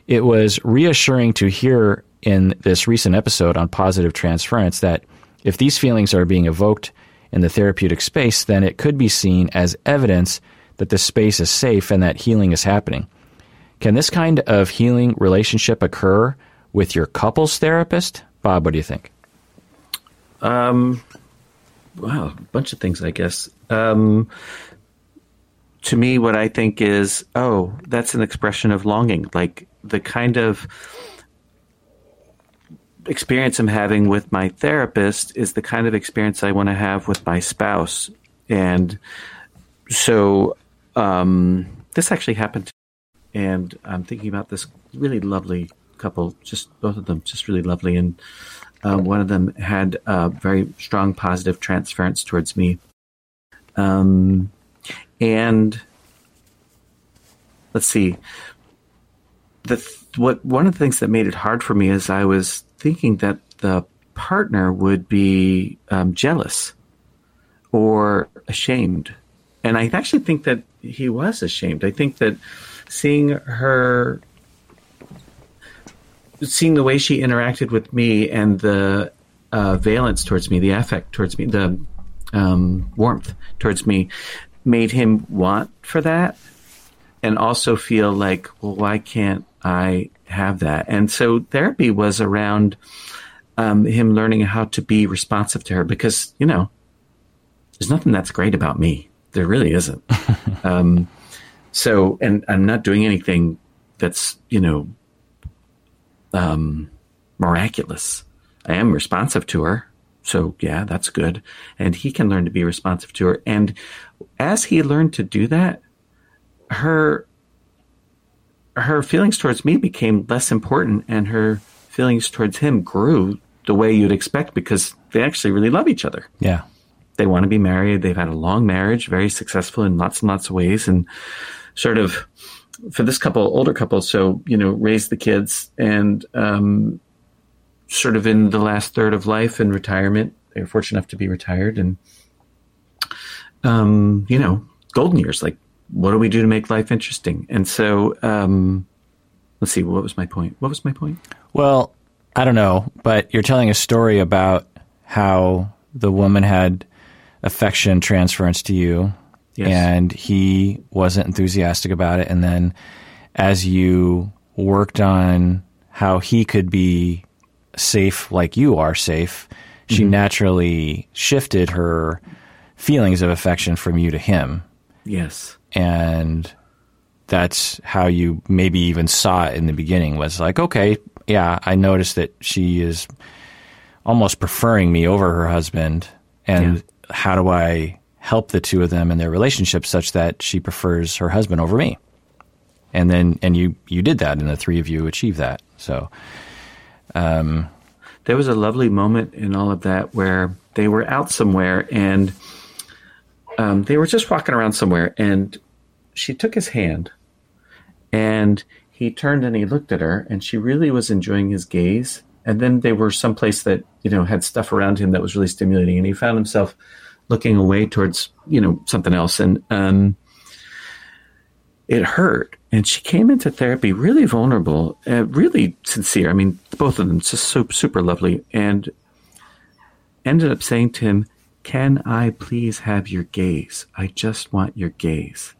It was reassuring to hear in this recent episode on positive transference that if these feelings are being evoked in the therapeutic space, then it could be seen as evidence that the space is safe and that healing is happening. Can this kind of healing relationship occur with your couples therapist? Bob, what do you think? Um, wow, a bunch of things, I guess. Um, to me, what I think is, oh, that's an expression of longing, like the kind of experience I'm having with my therapist is the kind of experience I want to have with my spouse. And so um, this actually happened. And I'm thinking about this really lovely couple, just both of them, just really lovely. And uh, one of them had a very strong positive transference towards me. Um, and let's see, the what one of the things that made it hard for me is I was thinking that the partner would be um, jealous or ashamed, and I actually think that he was ashamed. I think that seeing her, seeing the way she interacted with me and the uh, valence towards me, the affect towards me, the um, warmth towards me, made him want for that and also feel like, well, why can't I have that? And so therapy was around um, him learning how to be responsive to her because, you know, there's nothing that's great about me. There really isn't. um, so, and I'm not doing anything that's, you know, um, miraculous. I am responsive to her. So, yeah, that's good. And he can learn to be responsive to her. And as he learned to do that, her her feelings towards me became less important and her feelings towards him grew the way you'd expect because they actually really love each other. Yeah. They want to be married. They've had a long marriage, very successful in lots and lots of ways. And sort of for this couple, older couple, so, you know, raised the kids and um, sort of in the last third of life and retirement. They were fortunate enough to be retired and, um, you know, golden years, like what do we do to make life interesting? And so, um, let's see, what was my point? What was my point? Well, I don't know, but you're telling a story about how the woman had affection transference to you, yes. and he wasn't enthusiastic about it. And then, as you worked on how he could be safe like you are safe, she mm-hmm. naturally shifted her feelings of affection from you to him. Yes and that's how you maybe even saw it in the beginning was like okay yeah i noticed that she is almost preferring me over her husband and yeah. how do i help the two of them in their relationship such that she prefers her husband over me and then and you you did that and the three of you achieved that so um, there was a lovely moment in all of that where they were out somewhere and um, they were just walking around somewhere and she took his hand and he turned and he looked at her and she really was enjoying his gaze. And then they were someplace that you know had stuff around him that was really stimulating and he found himself looking away towards you know something else. And um, it hurt and she came into therapy really vulnerable uh, really sincere i mean both of them just so super lovely and ended up saying to him can i please have your gaze i just want your gaze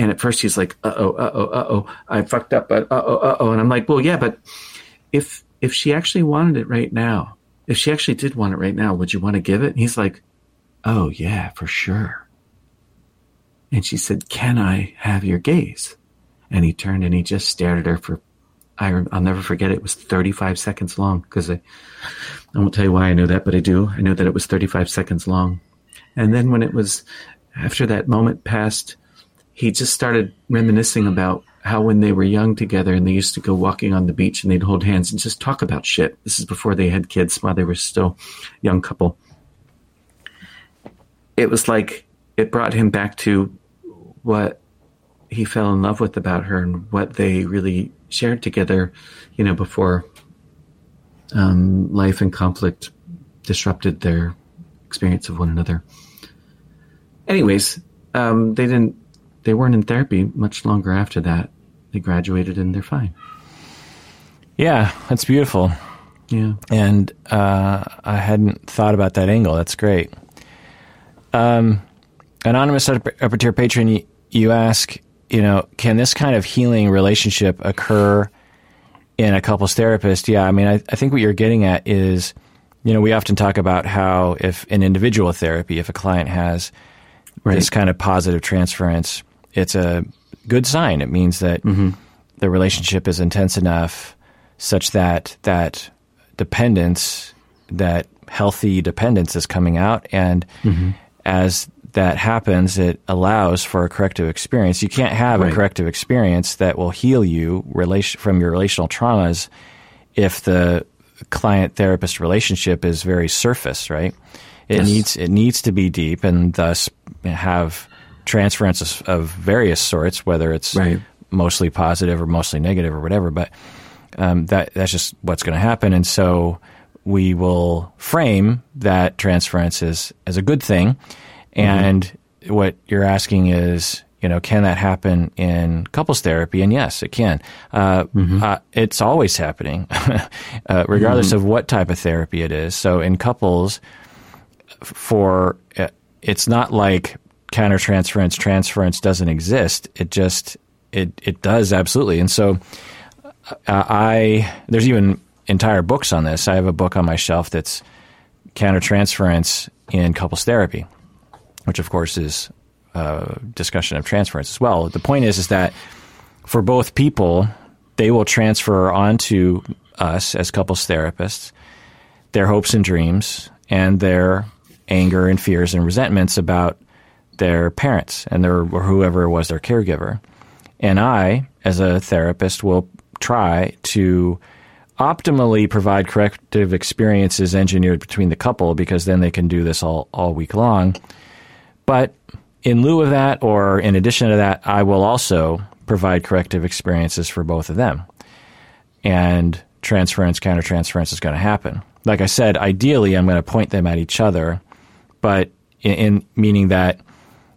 and at first he's like, uh oh, uh oh, uh oh, I fucked up, but uh oh, uh oh. And I'm like, well, yeah, but if if she actually wanted it right now, if she actually did want it right now, would you want to give it? And he's like, oh yeah, for sure. And she said, can I have your gaze? And he turned and he just stared at her for, I, will never forget it. It was 35 seconds long because I, I won't tell you why I know that, but I do. I know that it was 35 seconds long. And then when it was, after that moment passed, he just started reminiscing about how when they were young together and they used to go walking on the beach and they'd hold hands and just talk about shit. This is before they had kids, while they were still young couple. It was like it brought him back to what he fell in love with about her and what they really shared together, you know, before um, life and conflict disrupted their experience of one another. Anyways, um, they didn't they weren't in therapy much longer after that. They graduated and they're fine. Yeah, that's beautiful. Yeah. And uh, I hadn't thought about that angle. That's great. Um, anonymous upper tier patron, you, you ask, you know, can this kind of healing relationship occur in a couples therapist? Yeah, I mean, I, I think what you're getting at is, you know, we often talk about how if in individual therapy, if a client has right. this kind of positive transference, it's a good sign. It means that mm-hmm. the relationship is intense enough such that that dependence, that healthy dependence is coming out. And mm-hmm. as that happens, it allows for a corrective experience. You can't have right. a corrective experience that will heal you relation, from your relational traumas if the client therapist relationship is very surface, right? It yes. needs it needs to be deep and thus have transference of various sorts, whether it's right. mostly positive or mostly negative or whatever. But um, that that's just what's going to happen, and so we will frame that transference as as a good thing. Mm-hmm. And mm-hmm. what you're asking is, you know, can that happen in couples therapy? And yes, it can. Uh, mm-hmm. uh, it's always happening, uh, regardless mm-hmm. of what type of therapy it is. So in couples, for uh, it's not like countertransference, transference doesn't exist. It just it it does absolutely. And so uh, I there's even entire books on this. I have a book on my shelf that's countertransference in couples therapy, which of course is a discussion of transference as well. The point is, is that for both people, they will transfer onto us as couples therapists their hopes and dreams and their anger and fears and resentments about their parents and their or whoever was their caregiver. And I, as a therapist, will try to optimally provide corrective experiences engineered between the couple because then they can do this all, all week long. But in lieu of that, or in addition to that, I will also provide corrective experiences for both of them. And transference, countertransference is going to happen. Like I said, ideally, I'm going to point them at each other, but in, in meaning that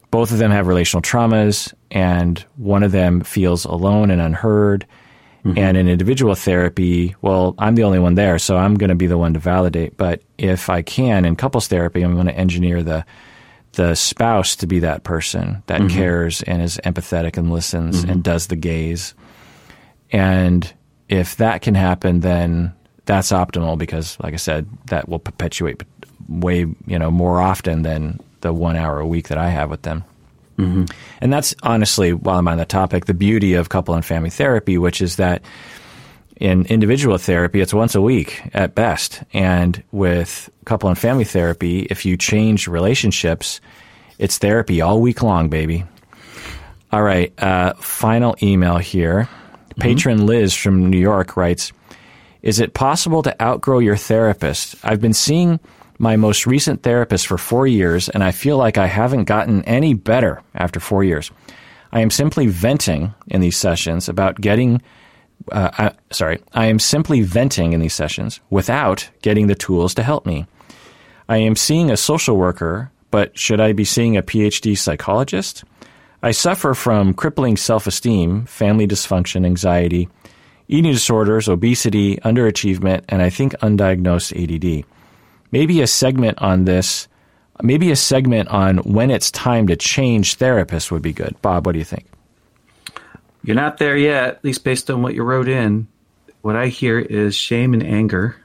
both of them have relational traumas, and one of them feels alone and unheard. Mm-hmm. And in individual therapy, well, I'm the only one there, so I'm going to be the one to validate. But if I can, in couples therapy, I'm going to engineer the the spouse to be that person that mm-hmm. cares and is empathetic and listens mm-hmm. and does the gaze. And if that can happen, then that's optimal because, like I said, that will perpetuate way you know more often than the one hour a week that I have with them. Mm-hmm. And that's honestly, while I'm on the topic, the beauty of couple and family therapy, which is that in individual therapy, it's once a week at best. And with couple and family therapy, if you change relationships, it's therapy all week long, baby. All right, uh, final email here. Mm-hmm. Patron Liz from New York writes Is it possible to outgrow your therapist? I've been seeing my most recent therapist for four years, and I feel like I haven't gotten any better after four years. I am simply venting in these sessions about getting uh, I, sorry, I am simply venting in these sessions without getting the tools to help me. I am seeing a social worker, but should I be seeing a PhD psychologist? I suffer from crippling self esteem, family dysfunction, anxiety, eating disorders, obesity, underachievement, and I think undiagnosed ADD. Maybe a segment on this, maybe a segment on when it's time to change therapists would be good. Bob, what do you think? You're not there yet, at least based on what you wrote in. What I hear is shame and anger.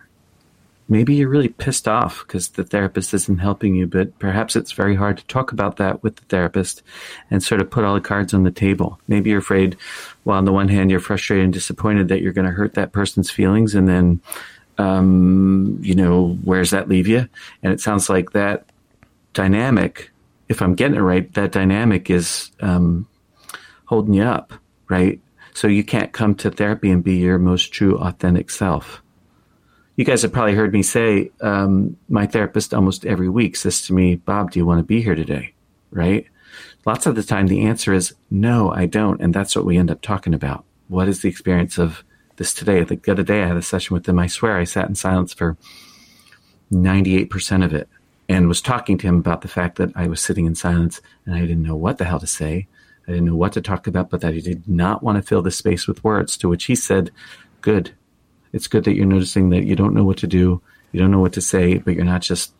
Maybe you're really pissed off because the therapist isn't helping you, but perhaps it's very hard to talk about that with the therapist and sort of put all the cards on the table. Maybe you're afraid, well, on the one hand, you're frustrated and disappointed that you're going to hurt that person's feelings, and then, um, you know, where's that leave you? And it sounds like that dynamic, if I'm getting it right, that dynamic is um, holding you up right? So you can't come to therapy and be your most true, authentic self. You guys have probably heard me say, um, my therapist almost every week says to me, Bob, do you want to be here today? Right? Lots of the time, the answer is no, I don't. And that's what we end up talking about. What is the experience of this today? The other day, I had a session with him. I swear I sat in silence for 98% of it and was talking to him about the fact that I was sitting in silence and I didn't know what the hell to say. I didn't know what to talk about, but that he did not want to fill the space with words. To which he said, Good. It's good that you're noticing that you don't know what to do, you don't know what to say, but you're not just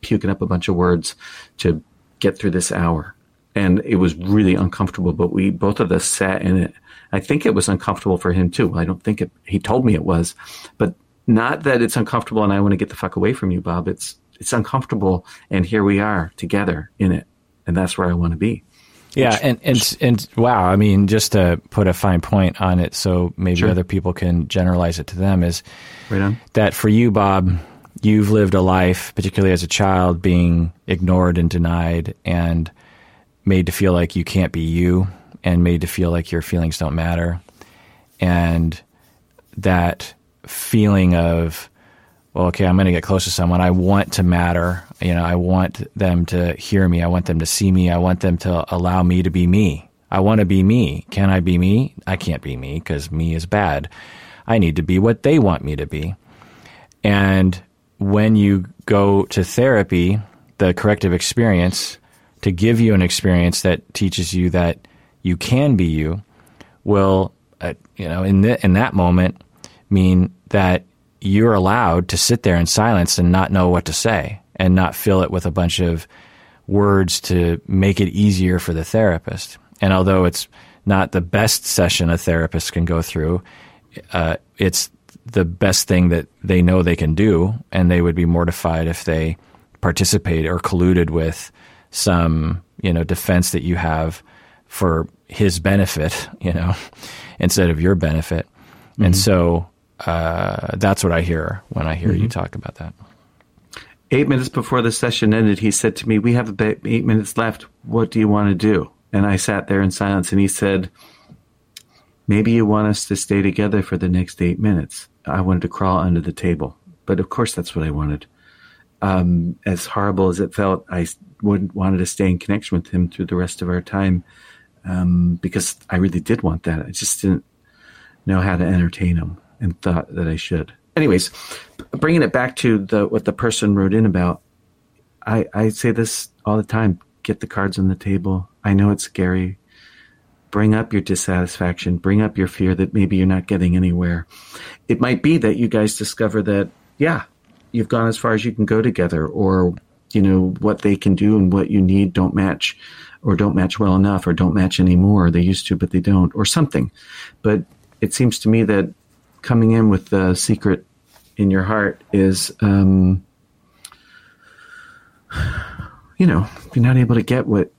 puking up a bunch of words to get through this hour. And it was really uncomfortable, but we both of us sat in it. I think it was uncomfortable for him too. I don't think it, he told me it was, but not that it's uncomfortable and I want to get the fuck away from you, Bob. It's, it's uncomfortable. And here we are together in it. And that's where I want to be. Yeah, and, and and wow, I mean, just to put a fine point on it, so maybe Sure. other people can generalize it to them is Right that for you, Bob, you've lived a life, particularly as a child, being ignored and denied, and made to feel like you can't be you, and made to feel like your feelings don't matter, and that feeling of well, okay, I'm going to get close to someone. I want to matter. You know, I want them to hear me. I want them to see me. I want them to allow me to be me. I want to be me. Can I be me? I can't be me because me is bad. I need to be what they want me to be. And when you go to therapy, the corrective experience to give you an experience that teaches you that you can be you will, uh, you know, in in that moment mean that you're allowed to sit there in silence and not know what to say and not fill it with a bunch of words to make it easier for the therapist. And although it's not the best session a therapist can go through, uh, it's the best thing that they know they can do, and they would be mortified if they participate or colluded with some you know defense that you have for his benefit, you know, instead of your benefit. And so uh, that's what I hear when I hear you talk about that. Eight minutes before the session ended, he said to me, We have about eight minutes left. What do you want to do? And I sat there in silence, and he said, Maybe you want us to stay together for the next eight minutes. I wanted to crawl under the table. But of course, that's what I wanted. Um, as horrible as it felt, I would, wanted to stay in connection with him through the rest of our time um, because I really did want that. I just didn't know how to entertain him and thought that I should. Anyways, bringing it back to the what the person wrote in about, I, I say this all the time: get the cards on the table. I know it's scary. Bring up your dissatisfaction. Bring up your fear that maybe you're not getting anywhere. It might be that you guys discover that, yeah, you've gone as far as you can go together, or you know what they can do and what you need don't match, or don't match well enough, or don't match anymore. They used to, but they don't, or something. But it seems to me that coming in with the secret in your heart is, um, you know, you're not able to get what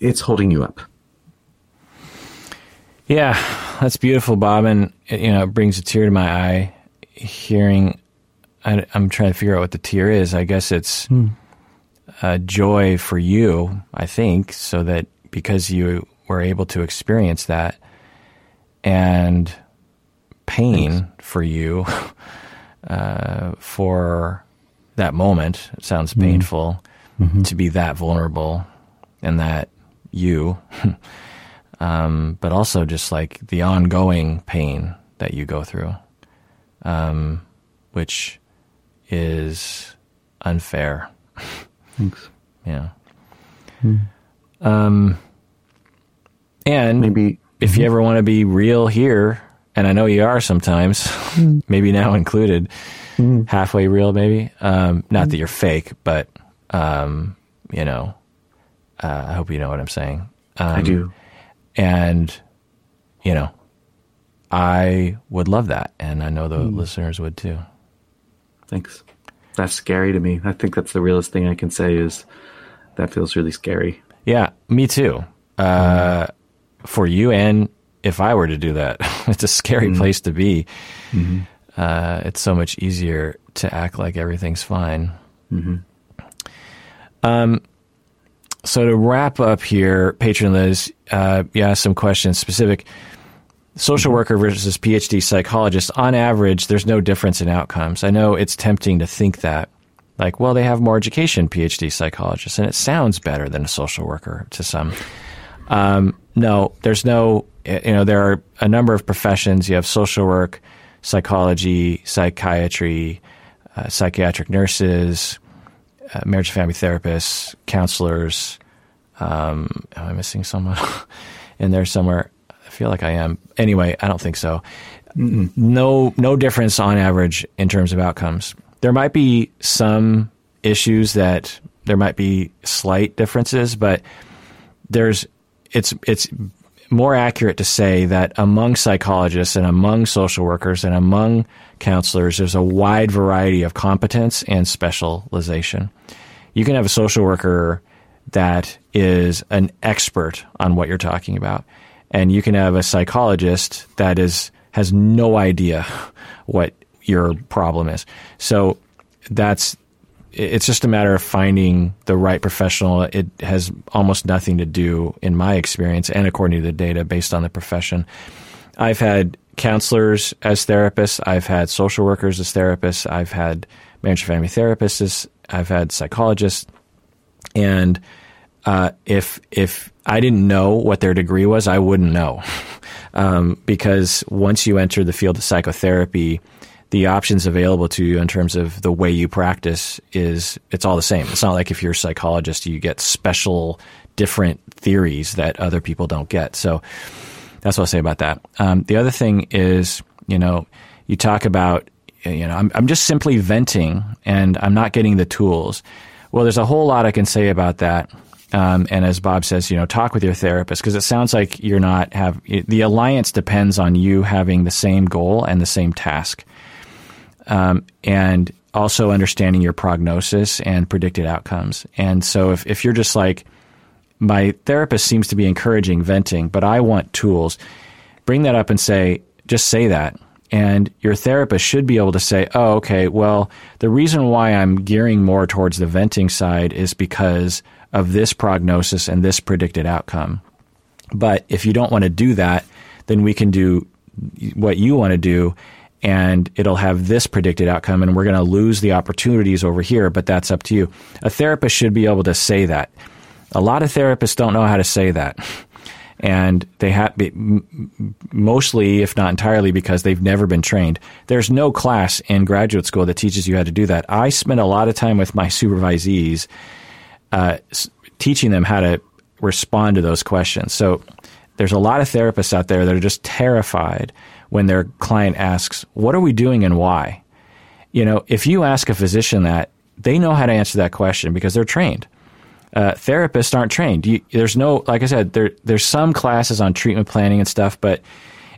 it's holding you up. Yeah, that's beautiful, Bob, and you know it brings a tear to my eye hearing. I, am trying to figure out what the tear is. I guess it's a joy for you. I think so that because you were able to experience that, and pain for you uh, for that moment. It sounds painful to be that vulnerable and that you. um, but also just like the ongoing pain that you go through, um, which is unfair. Thanks. Yeah. Um, and Maybe if you ever want to be real here, and I know you are sometimes, maybe now included, halfway real, maybe. Um, not that you're fake, but um, you know, uh, I hope you know what I'm saying. Um, I do. and you know, I would love that, and I know the listeners would too. Thanks. That's scary to me. I think that's the realest thing I can say is that feels really scary. Yeah, me too. Uh, for you, and if I were to do that, it's a scary place to be. Uh, it's so much easier to act like everything's fine. Um, so to wrap up here, patron Liz, uh, you asked some questions specific. Social worker versus PhD psychologist. On average, there's no difference in outcomes. I know it's tempting to think that, like, well, they have more education, PhD psychologists, and it sounds better than a social worker to some. Um, no, there's no, you know, there are a number of professions. You have social work, psychology, psychiatry, uh, psychiatric nurses, uh, marriage and family therapists, counselors. Um, am I missing someone in there somewhere? I feel like I am. Anyway, I don't think so. No, no difference on average in terms of outcomes. There might be some issues that there might be slight differences, but there's it's it's more accurate to say that among psychologists and among social workers and among counselors, there's a wide variety of competence and specialization. You can have a social worker that is an expert on what you're talking about, and you can have a psychologist that is has no idea what your problem is. So that's it's just a matter of finding the right professional. It has almost nothing to do, in my experience, and according to the data, based on the profession. I've had counselors as therapists. I've had social workers as therapists. I've had marriage and family therapists. As, I've had psychologists. And uh, if if I didn't know what their degree was, I wouldn't know, um, because once you enter the field of psychotherapy, the options available to you in terms of the way you practice is it's all the same. It's not like if you're a psychologist, you get special different theories that other people don't get. So that's what I'll say about that. Um, the other thing is, you know, you talk about, you know, I'm, I'm just simply venting and I'm not getting the tools. Well, there's a whole lot I can say about that. Um, and as Bob says, you know, talk with your therapist because it sounds like you're not have the alliance depends on you having the same goal and the same task um, and also understanding your prognosis and predicted outcomes. And so if, if you're just like, my therapist seems to be encouraging venting, but I want tools, bring that up and say, just say that. And your therapist should be able to say, oh, okay, well, the reason why I'm gearing more towards the venting side is because of this prognosis and this predicted outcome. But if you don't want to do that, then we can do what you want to do and it'll have this predicted outcome and we're going to lose the opportunities over here but that's up to you. A therapist should be able to say that. A lot of therapists don't know how to say that. And they have mostly if not entirely because they've never been trained. There's no class in graduate school that teaches you how to do that. I spent a lot of time with my supervisees uh, teaching them how to respond to those questions. So there's a lot of therapists out there that are just terrified when their client asks, What are we doing and why? You know, if you ask a physician that, they know how to answer that question because they're trained. Uh, therapists aren't trained. You, there's no, like I said, there, there's some classes on treatment planning and stuff, but,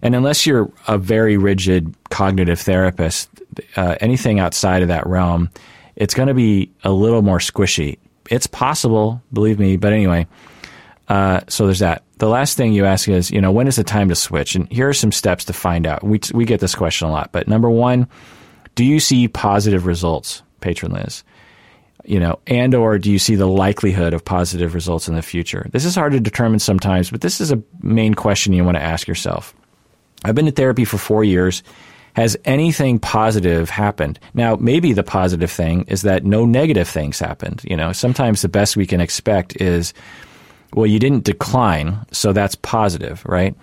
and unless you're a very rigid cognitive therapist, uh, anything outside of that realm, it's going to be a little more squishy. It's possible, believe me, but anyway, uh, so there's that. The last thing you ask is, you know, when is the time to switch? And here are some steps to find out. We, we get this question a lot, but number one, do you see positive results, patron Liz? You know, and or do you see the likelihood of positive results in the future? This is hard to determine sometimes, but this is a main question you want to ask yourself. I've been in therapy for four years. Has anything positive happened? Now, maybe the positive thing is that no negative things happened. You know, sometimes the best we can expect is well, you didn't decline, so that's positive, right?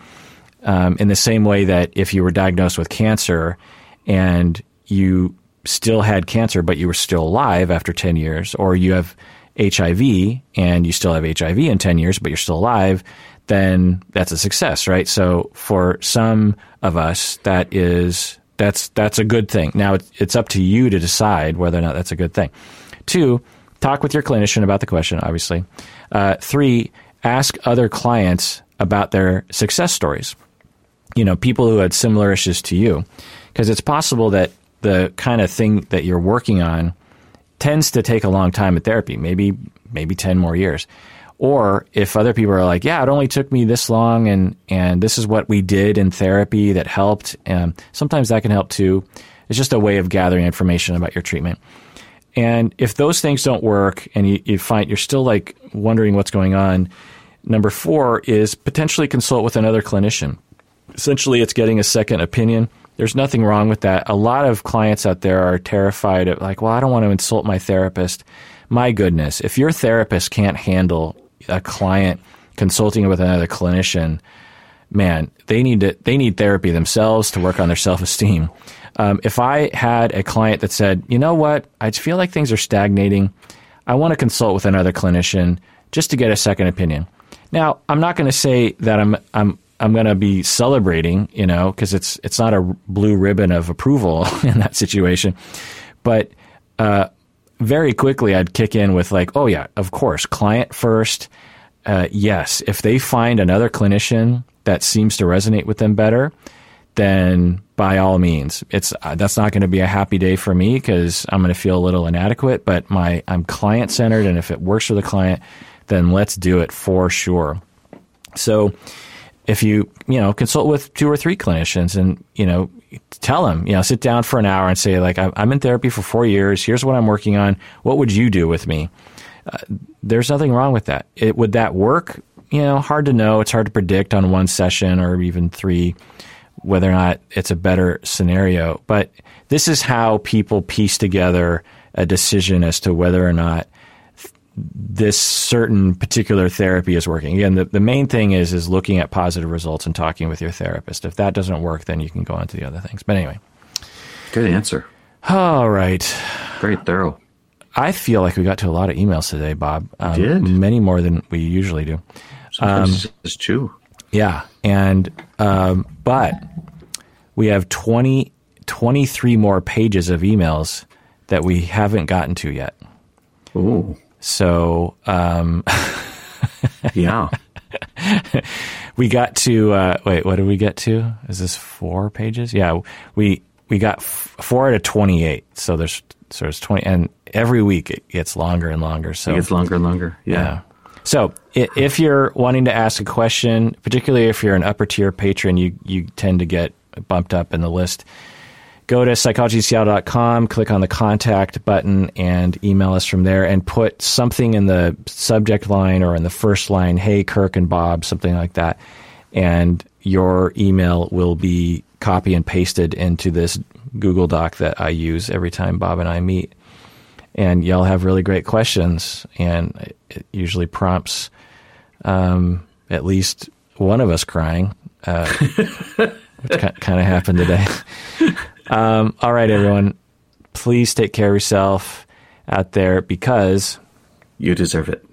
Um, in the same way that if you were diagnosed with cancer and you still had cancer, but you were still alive after 10 years, or you have HIV and you still have HIV in 10 years, but you're still alive, then that's a success, right? So for some of us, that is, that's, that's a good thing. Now it's up to you to decide whether or not that's a good thing. Two, talk with your clinician about the question, obviously. Uh, three, ask other clients about their success stories. You know, people who had similar issues to you. Because it's possible that the kind of thing that you're working on tends to take a long time in therapy, maybe maybe 10 more years. Or if other people are like, yeah, it only took me this long and, and this is what we did in therapy that helped, um, sometimes that can help too. It's just a way of gathering information about your treatment. And if those things don't work and you, you find you're still like wondering what's going on, number four is potentially consult with another clinician. Essentially, it's getting a second opinion. There's nothing wrong with that. A lot of clients out there are terrified of, like, well, I don't want to insult my therapist. My goodness, if your therapist can't handle a client consulting with another clinician, man, they need to, they need therapy themselves to work on their self esteem. Um, if I had a client that said, you know what, I feel like things are stagnating, I want to consult with another clinician just to get a second opinion. Now, I'm not going to say that I'm I'm I'm going to be celebrating, you know, because it's it's not a blue ribbon of approval in that situation, but uh, very quickly I'd kick in with like, oh yeah, of course, client first. Uh, yes, if they find another clinician that seems to resonate with them better, then by all means, it's uh, that's not going to be a happy day for me because I'm going to feel a little inadequate. But my I'm client centered, and if it works for the client, then let's do it for sure. So if you, you know, consult with two or three clinicians and, you know, tell them, you know, sit down for an hour and say, like, I'm in therapy for four years. Here's what I'm working on. What would you do with me? Uh, there's nothing wrong with that. It, would that work? You know, hard to know. It's hard to predict on one session or even three whether or not it's a better scenario. But this is how people piece together a decision as to whether or not this certain particular therapy is working. Again, the, the main thing is is looking at positive results and talking with your therapist. If that doesn't work, then you can go on to the other things. But anyway. Good answer. All right. Very thorough. I feel like we got to a lot of emails today, Bob. Um, did. Many more than we usually do. Sometimes um, it's true. Yeah. And, um, but we have 20, 23 more pages of emails that we haven't gotten to yet. Ooh. So, um, yeah. we got to, uh, wait, what did we get to? Is this four pages? Yeah. We, we got f- four out of 28. So there's, so there's 20, and every week it gets longer and longer. So it gets longer and longer. Yeah. yeah. So if you're wanting to ask a question, particularly if you're an upper tier patron, you, you tend to get bumped up in the list. Go to psychologyinseattle.com, click on the contact button, and email us from there and put something in the subject line or in the first line, hey, Kirk and Bob, something like that. And your email will be copy and pasted into this Google Doc that I use every time Bob and I meet. And y'all have really great questions, and it usually prompts um, at least one of us crying. Uh, which kind of happened today. Um, all right, everyone. Please take care of yourself out there because you deserve it.